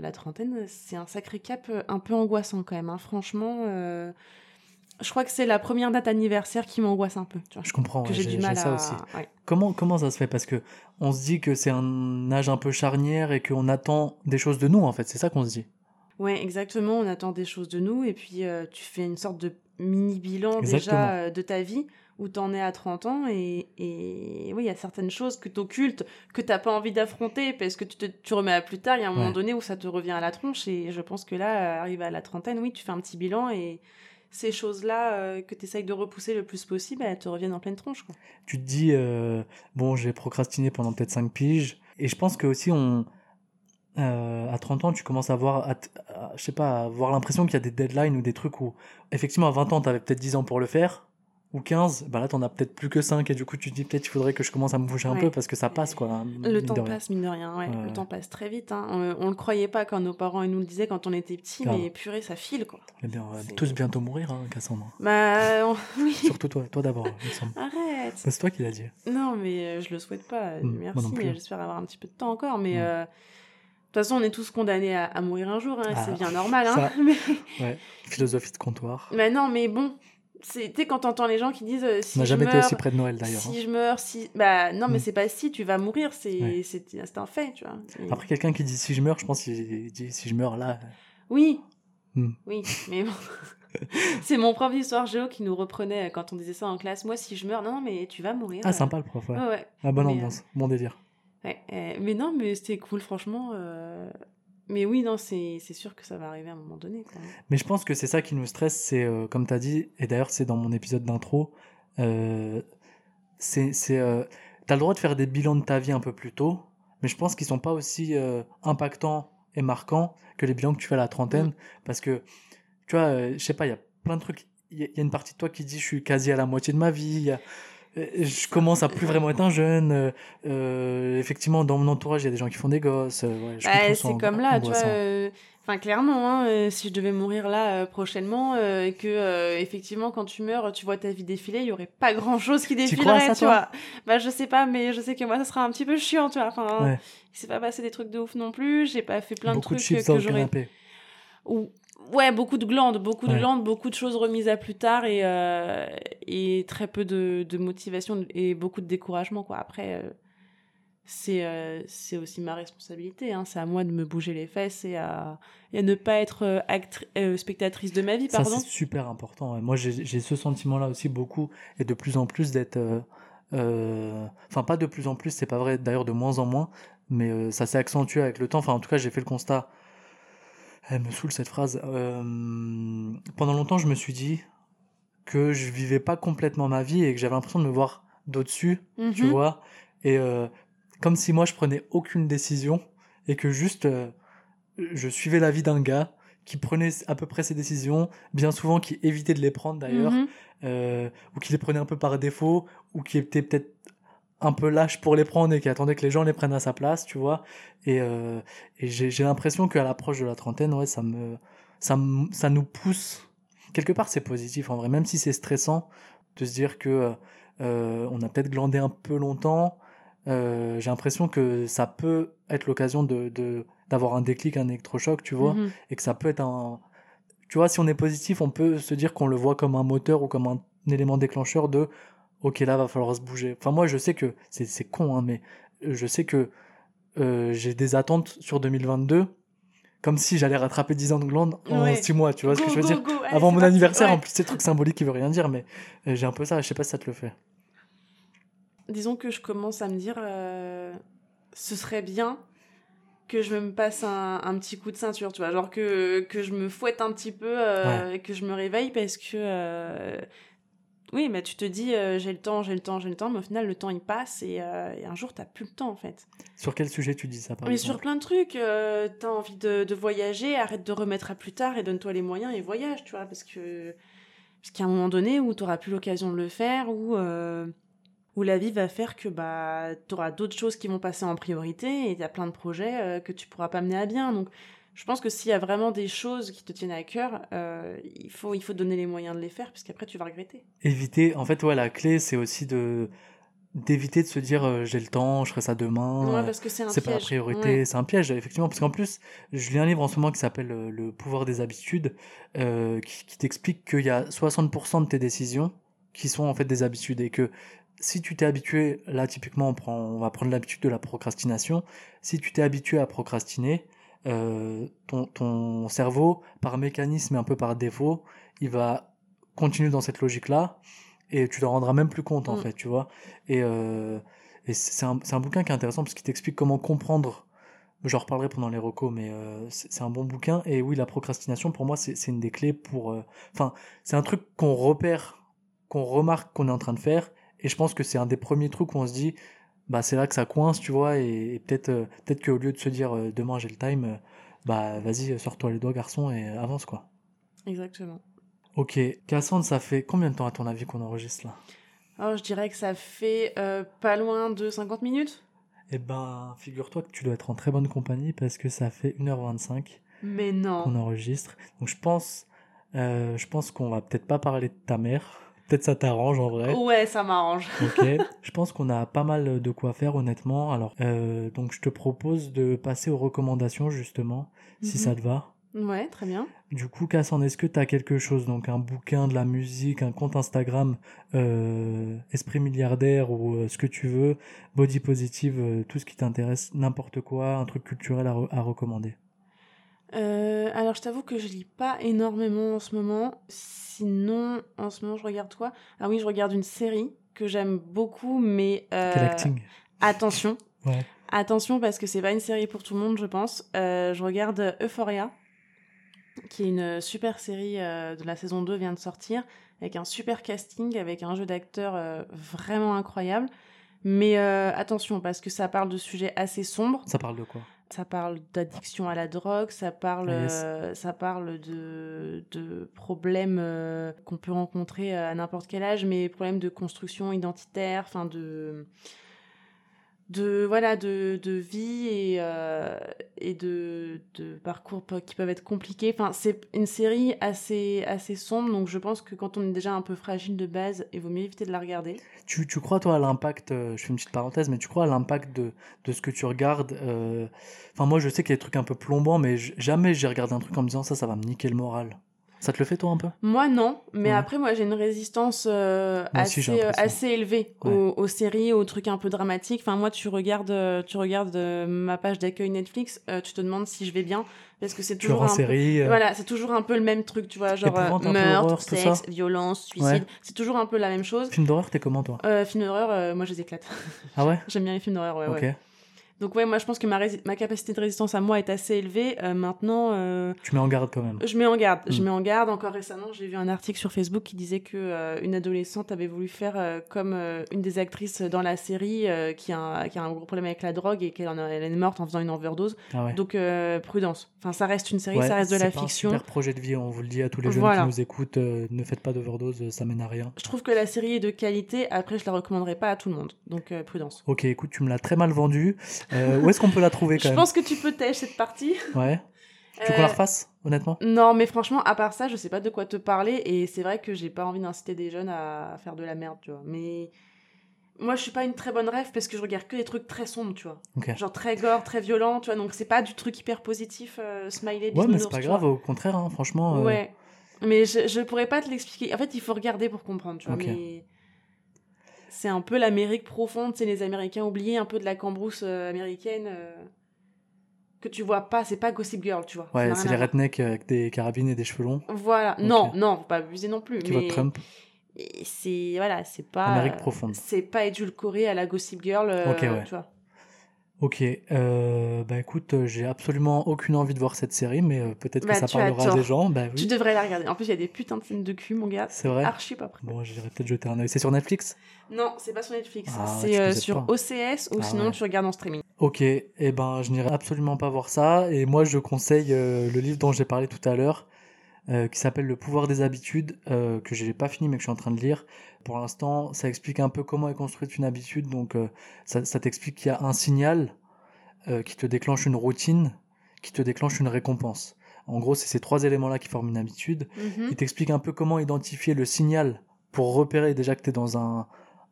la trentaine, c'est un sacré cap un peu angoissant quand même. hein. Franchement, je crois que c'est la première date anniversaire qui m'angoisse un peu. Tu vois, Je comprends, que ouais, j'ai du mal ça à. aussi. ouais. Comment, comment ça se fait? Parce que on se dit que c'est un âge un peu charnière et qu'on attend des choses de nous, en fait. C'est ça qu'on se dit. Ouais, exactement. On attend des choses de nous et puis euh, tu fais une sorte de mini bilan Exactement. déjà euh, de ta vie où t'en es à 30 ans et, et oui, il y a certaines choses que t'occultes, que t'as pas envie d'affronter parce que tu, te, tu remets à plus tard. Il y a un moment donné où ça te revient à la tronche et je pense que là, arrivé à la trentaine, oui, tu fais un petit bilan et ces choses-là euh, que tu essayes de repousser le plus possible, elles te reviennent en pleine tronche. Tu te dis, euh, bon, j'ai procrastiné pendant peut-être 5 piges. Et je pense que aussi, on, euh, à 30 ans, tu commences à voir, à je sais pas, à avoir l'impression qu'il y a des deadlines ou des trucs où, effectivement, à 20 ans, t'avais peut-être 10 ans pour le faire. Ou 15, bah là t'en as peut-être plus que 5 et du coup tu te dis peut-être il faudrait que je commence à me bouger un Ouais. peu parce que ça passe quoi. Le mine temps passe, mine de rien, ouais. Le temps passe très vite. Hein. On, on le croyait pas quand nos parents ils nous le disaient quand on était petits, mais purée, ça file, quoi. Eh bien, on va tous bientôt mourir, hein, Cassandre. Bah, on- oui. Surtout toi, toi d'abord. Arrête. C'est toi qui l'as dit. Non, mais euh, je le souhaite pas. Mm, moi Merci, j'espère avoir un petit peu de temps encore. Mais Mm. euh, de toute façon, on est tous condamnés à, à mourir un jour. hein, Ah, c'est bien normal. Hein, ça. mais, Ouais, philosophie de comptoir. mais non, mais bon, sais quand t'entends les gens qui disent euh, si On n'a jamais été meurs, aussi près de Noël d'ailleurs. si hein. je meurs, si bah non, mais Mm. c'est pas si tu vas mourir, c'est Ouais. c'est c'est un fait, tu vois. Et- Après, quelqu'un qui dit si je meurs, je pense qu'il dit si je meurs là. Oui. Hmm. Oui, mais bon. c'est mon prof d'histoire géo qui nous reprenait quand on disait ça en classe. Moi, si je meurs, non, mais tu vas mourir. Ah, euh. sympa le prof, ouais. Ouais, ouais. Ah, bonne Mais, ambiance, bon délire. Ouais, euh, mais non, mais c'était cool, franchement. Mais oui, non, c'est c'est sûr que ça va arriver à un moment donné. Mais je pense que c'est ça qui nous stresse, c'est euh, comme tu as dit, et d'ailleurs c'est dans mon épisode d'intro, euh, c'est. c'est, euh, T'as le droit de faire des bilans de ta vie un peu plus tôt, mais je pense qu'ils sont pas aussi euh, impactants et marquants que les bilans que tu fais à la trentaine, parce que, tu vois, euh, je sais pas, il y a plein de trucs. Il y, y a une partie de toi qui dit je suis quasi à la moitié de ma vie, il y a- je commence à plus vraiment être un jeune. euh, euh, effectivement, dans mon entourage, il y a des gens qui font des gosses. euh, ouais, Bah, c'est comme là, tu vois. euh, Enfin, clairement, hein, euh, si je devais mourir là euh, prochainement, euh, et que euh, effectivement, quand tu meurs, tu vois ta vie défiler, il y aurait pas grand chose qui défilerait, ça, tu toi vois. Bah, je sais pas, mais je sais que moi, ça sera un petit peu chiant, tu vois. Enfin, Ouais. il s'est pas passé des trucs de ouf non plus. J'ai pas fait plein Beaucoup de de trucs chips que j'aurais. Ou- Ouais, beaucoup de glandes, beaucoup de glandes, beaucoup de choses remises à plus tard et, euh, et très peu de, de motivation et beaucoup de découragement. Quoi. Après, euh, c'est euh, c'est aussi ma responsabilité. Hein. C'est à moi de me bouger les fesses et à, et à ne pas être spectatrice de ma vie, Ça, pardon. c'est super important. Moi, j'ai ce sentiment-là aussi beaucoup, et de plus en plus d'être. Enfin, pas de plus en plus, c'est pas vrai, d'ailleurs, de moins en moins, mais ça s'est accentué avec le temps. Enfin, en tout cas, j'ai fait le constat. Elle me saoule cette phrase. Euh, Pendant longtemps, je me suis dit que je vivais pas complètement ma vie et que j'avais l'impression de me voir d'au-dessus, tu Mhm. vois. Et euh, comme si moi, je prenais aucune décision et que juste euh, je suivais la vie d'un gars qui prenait à peu près ses décisions, bien souvent qui évitait de les prendre d'ailleurs, Mhm. ou qui les prenait un peu par défaut, ou qui était peut-être un peu lâche pour les prendre et qui attendait que les gens les prennent à sa place, tu vois. Et, euh, et j'ai l'impression qu'à l'approche de la trentaine, ouais, ça me, ça me- ça nous pousse. quelque part, c'est positif en vrai, même si c'est stressant de se dire que euh, on a peut-être glandé un peu longtemps. euh, j'ai l'impression que ça peut être l'occasion de de- d'avoir un déclic, un électrochoc, tu vois, Mhm. et que ça peut être un. Tu vois, si on est positif, on peut se dire qu'on le voit comme un moteur ou comme un, élément déclencheur de ok, là, va falloir se bouger. Enfin, moi, je sais que c'est c'est con, hein, mais je sais que euh, j'ai des attentes sur 2022 comme si j'allais rattraper 10 ans de glande en Ouais. 6 mois, tu vois ce que je veux go, dire? go, allez, Avant mon parti. anniversaire, Ouais. en plus, c'est truc symbolique qui veut rien dire, mais euh, j'ai un peu ça, je sais pas si ça te le fait. Disons que je commence à me dire, euh, ce serait bien que je me passe un, un petit coup de ceinture, tu vois, genre que, que je me fouette un petit peu, euh, que je me réveille parce que, oui, mais tu te dis, euh, j'ai le temps, j'ai le temps, j'ai le temps, mais au final, le temps il passe et, euh, et un jour, t'as plus le temps en fait. Sur quel sujet tu dis ça, par mais sur plein de trucs, euh, t'as envie de, de voyager, arrête de remettre à plus tard et donne-toi les moyens et voyage, tu vois, parce que parce qu'à un moment donné où t'auras plus l'occasion de le faire, où euh, où la vie va faire que bah t'auras d'autres choses qui vont passer en priorité et il y a plein de projets que tu pourras pas mener à bien. Donc je pense que s'il y a vraiment des choses qui te tiennent à cœur, euh, il faut il faut donner les moyens de les faire parce qu'après tu vas regretter. Éviter, en fait, ouais, la clé, c'est aussi de d'éviter de se dire euh, j'ai le temps, je ferai ça demain. Ouais, euh, parce que c'est un c'est pas la priorité, Ouais. c'est un piège, effectivement, parce qu'en plus, je lis un livre en ce moment qui s'appelle euh, Le pouvoir des habitudes, euh, qui, qui t'explique qu'il y a 60% de tes décisions qui sont en fait des habitudes et que si tu t'es habitué, là typiquement on, prend, on va prendre l'habitude de la procrastination, si tu t'es habitué à procrastiner, euh, ton, ton cerveau, par mécanisme et un peu par défaut, il va continuer dans cette logique-là et tu t'en rendras même plus compte en Mm. fait, tu vois. Et, euh, et c'est un, un bouquin qui est intéressant parce qu'il t'explique comment comprendre. J'en reparlerai pendant les recos, mais euh, c'est un bon bouquin. Et oui, la procrastination, pour moi, c'est une des clés pour. Enfin, c'est un truc qu'on repère, qu'on remarque qu'on est en train de faire. Et je pense que c'est un des premiers trucs où on se dit, bah c'est là que ça coince, tu vois. Et, et peut-être euh, peut-être qu'au lieu de se dire euh, demain j'ai le time, euh, bah vas-y, sors-toi les doigts, garçon, et avance quoi. Exactement. Ok, Cassandre, ça fait combien de temps à ton avis qu'on enregistre là? Alors je dirais que ça fait pas loin de 50 minutes. Eh ben, figure-toi que tu dois être en très bonne compagnie parce que ça fait 1h25 Mais non. qu'on enregistre. Donc je pense, je pense qu'on va peut-être pas parler de ta mère. Peut-être ça t'arrange en vrai. Ouais, ça m'arrange. Ok. je pense qu'on a pas mal de quoi faire honnêtement. Alors, euh, donc je te propose de passer aux recommandations justement, si Mhm. ça te va. Ouais, très bien. Du coup, Cassandre, est-ce que tu as quelque chose, donc un bouquin, de la musique, un compte Instagram, euh, Esprit milliardaire ou euh, ce que tu veux, Body Positive, tout ce qui t'intéresse, n'importe quoi, un truc culturel à, re- à recommander Euh, alors, je t'avoue que je lis pas énormément en ce moment. Sinon, en ce moment, je regarde quoi? Ah oui, je regarde une série que j'aime beaucoup, mais euh, attention, Ouais. attention parce que c'est pas une série pour tout le monde, je pense. Euh, je regarde Euphoria, qui est une super série de la saison 2 vient de sortir, avec un super casting, avec un jeu d'acteurs vraiment incroyable. Mais attention, parce que ça parle de sujets assez sombres. Ça parle de quoi? Ça parle d'addiction à la drogue, ça parle, Ah, yes. euh, ça parle de, de problèmes euh, qu'on peut rencontrer à n'importe quel âge, mais problèmes de construction identitaire, enfin de, de voilà, de, de vie et, euh, et de, de parcours qui peuvent être compliqués. Enfin, c'est une série assez, assez sombre, donc je pense que quand on est déjà un peu fragile de base, il vaut mieux éviter de la regarder. tu, tu crois, toi, à l'impact, euh, je fais une petite parenthèse, mais tu crois à l'impact de, de ce que tu regardes euh, moi, je sais qu'il y a des trucs un peu plombants, mais jamais j'ai regardé un truc en me disant ça, ça va me niquer le moral. Ça te le fait, toi, un peu? Moi, non, mais Ouais. après, moi, j'ai une résistance euh, aussi, assez, euh, assez élevée Ouais. aux, aux séries, aux trucs un peu dramatiques. Enfin, moi, tu regardes, euh, tu regardes euh, ma page d'accueil Netflix, euh, tu te demandes si je vais bien, parce que c'est toujours un peu... série euh, Voilà, c'est toujours un peu le même truc, tu vois, genre peu meurtre, horreur, sexe, violence, suicide. Ouais. C'est toujours un peu la même chose. Film d'horreur, t'es comment, toi? Film d'horreur, moi, je les éclate. Ah ouais? J'aime bien les films d'horreur, ouais, Ok. ouais. Donc, ouais, moi, je pense que ma, ma capacité de résistance à moi est assez élevée. Euh, maintenant... euh, Tu mets en garde quand même. je mets en garde. Je Mm. mets en garde. Encore récemment, j'ai vu un article sur Facebook qui disait que euh, une adolescente avait voulu faire comme une des actrices dans la série qui, a un, qui a un gros problème avec la drogue et qu'elle est morte en faisant une overdose. Ah ouais. Donc prudence. Enfin, ça reste une série, Ouais, ça reste de la c'est pas un fiction. super projet de vie, on vous le dit à tous les jeunes Voilà. qui nous écoutent, ne faites pas d'overdose, ça mène à rien. Je trouve que la série est de qualité. Après, je la recommanderais pas à tout le monde. Donc prudence. Ok, écoute, tu me l'as très mal vendu. Euh, où est-ce qu'on peut la trouver quand Je même pense que tu peux tèche cette partie. Ouais. Tu veux qu'on la refasse, honnêtement Non, mais franchement, à part ça, je sais pas de quoi te parler. Et c'est vrai que j'ai pas envie d'inciter des jeunes à faire de la merde, tu vois. Mais moi, je suis pas une très bonne rêve parce que je regarde que des trucs très sombres, tu vois. Genre très gore, très violent, tu vois. Donc c'est pas du truc hyper positif, euh, smiley, Ouais, mais c'est pas grave, au contraire, hein, franchement. euh, Ouais. Mais je, je pourrais pas te l'expliquer. En fait, il faut regarder pour comprendre, tu vois. Mais c'est un peu l'Amérique profonde, c'est les Américains oubliés, un peu de la cambrousse euh, américaine euh, que tu vois pas. C'est pas Gossip Girl, tu vois. Ouais, c'est les rednecks avec des carabines et des cheveux longs. Voilà. Ok. Non, non, faut pas abuser non plus. qui mais votent Trump. c'est voilà, c'est pas Amérique euh, profonde. C'est pas édulcoré à la Gossip Girl, euh, ouais. tu vois. Ok, euh, bah écoute, euh, j'ai absolument aucune envie de voir cette série, mais euh, peut-être Bah, que ça tu as parlera à des gens. Bah oui, Tu devrais la regarder. En plus, il y a des putains de scènes de cul, mon gars. c'est vrai. Archi pas prêt. Bon, j'irai peut-être jeter un œil. C'est sur Netflix? Non, c'est pas sur Netflix. Ah, c'est euh, sur pas. OCS ou Ah sinon ouais. tu regardes en streaming. Ok, et ben je n'irai absolument pas voir ça. Et moi, je conseille le livre dont j'ai parlé tout à l'heure, euh, qui s'appelle Le pouvoir des habitudes, euh, que j'ai pas fini mais que je suis en train de lire. Pour l'instant, ça explique un peu comment est construite une habitude. Donc, euh, ça, ça t'explique qu'il y a un signal qui te déclenche une routine, qui te déclenche une récompense. En gros, c'est ces trois éléments-là qui forment une habitude. Mhm. Il t'explique un peu comment identifier le signal pour repérer déjà que tu es dans un,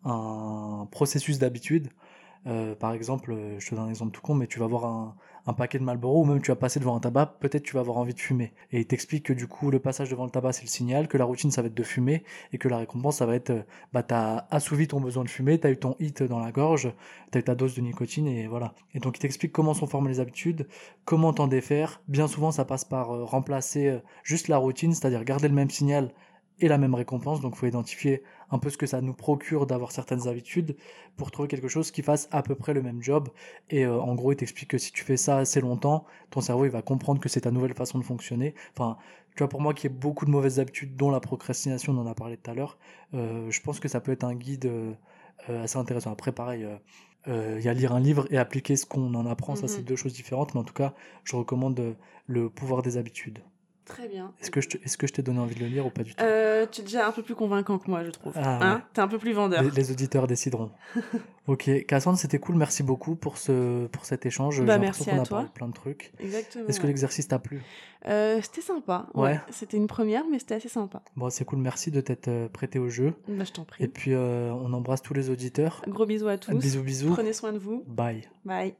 un processus d'habitude. Euh, par exemple, euh, je te donne un exemple tout con, mais tu vas voir un, paquet de Marlboro ou même tu vas passer devant un tabac, peut-être tu vas avoir envie de fumer. Et il t'explique que du coup, le passage devant le tabac, c'est le signal, que la routine, ça va être de fumer, et que la récompense, ça va être, euh, bah, t'as assouvi ton besoin de fumer, t'as eu ton hit dans la gorge, t'as eu ta dose de nicotine, et voilà. Et donc, il t'explique comment sont formées les habitudes, comment t'en défaire. Bien souvent, ça passe par remplacer juste la routine, c'est-à-dire garder le même signal et la même récompense. Donc, il faut identifier un peu ce que ça nous procure d'avoir certaines habitudes pour trouver quelque chose qui fasse à peu près le même job. Et euh, en gros, il t'explique que si tu fais ça assez longtemps, ton cerveau il va comprendre que c'est ta nouvelle façon de fonctionner. Enfin, tu vois, pour moi qui ai beaucoup de mauvaises habitudes, dont la procrastination, on en a parlé tout à l'heure, euh, je pense que ça peut être un guide euh, assez intéressant. Après, pareil. euh, il y a lire un livre et appliquer ce qu'on en apprend, ça Mhm. c'est deux choses différentes, mais en tout cas, je recommande euh, le pouvoir des habitudes. Très bien. Est-ce que je te- est-ce que je t'ai donné envie de le lire ou pas du tout Euh, tu es déjà un peu plus convaincant que moi, je trouve. Ah, hein ouais. T'es un peu plus vendeur. les, les auditeurs décideront. ok, Cassandre, c'était cool, merci beaucoup pour, ce, pour cet échange. Bah, J'ai merci qu'on à a toi. parlé de plein de trucs. Exactement. Est-ce que l'exercice t'a plu? Euh, c'était sympa. Ouais. C'était une première, mais c'était assez sympa. Bon, c'est cool, merci de t'être euh, prêté au jeu. Bah, je t'en Et prie. puis, euh, on embrasse tous les auditeurs. Gros bisous à tous. Bisous, bisous. Prenez soin de vous. Bye. Bye.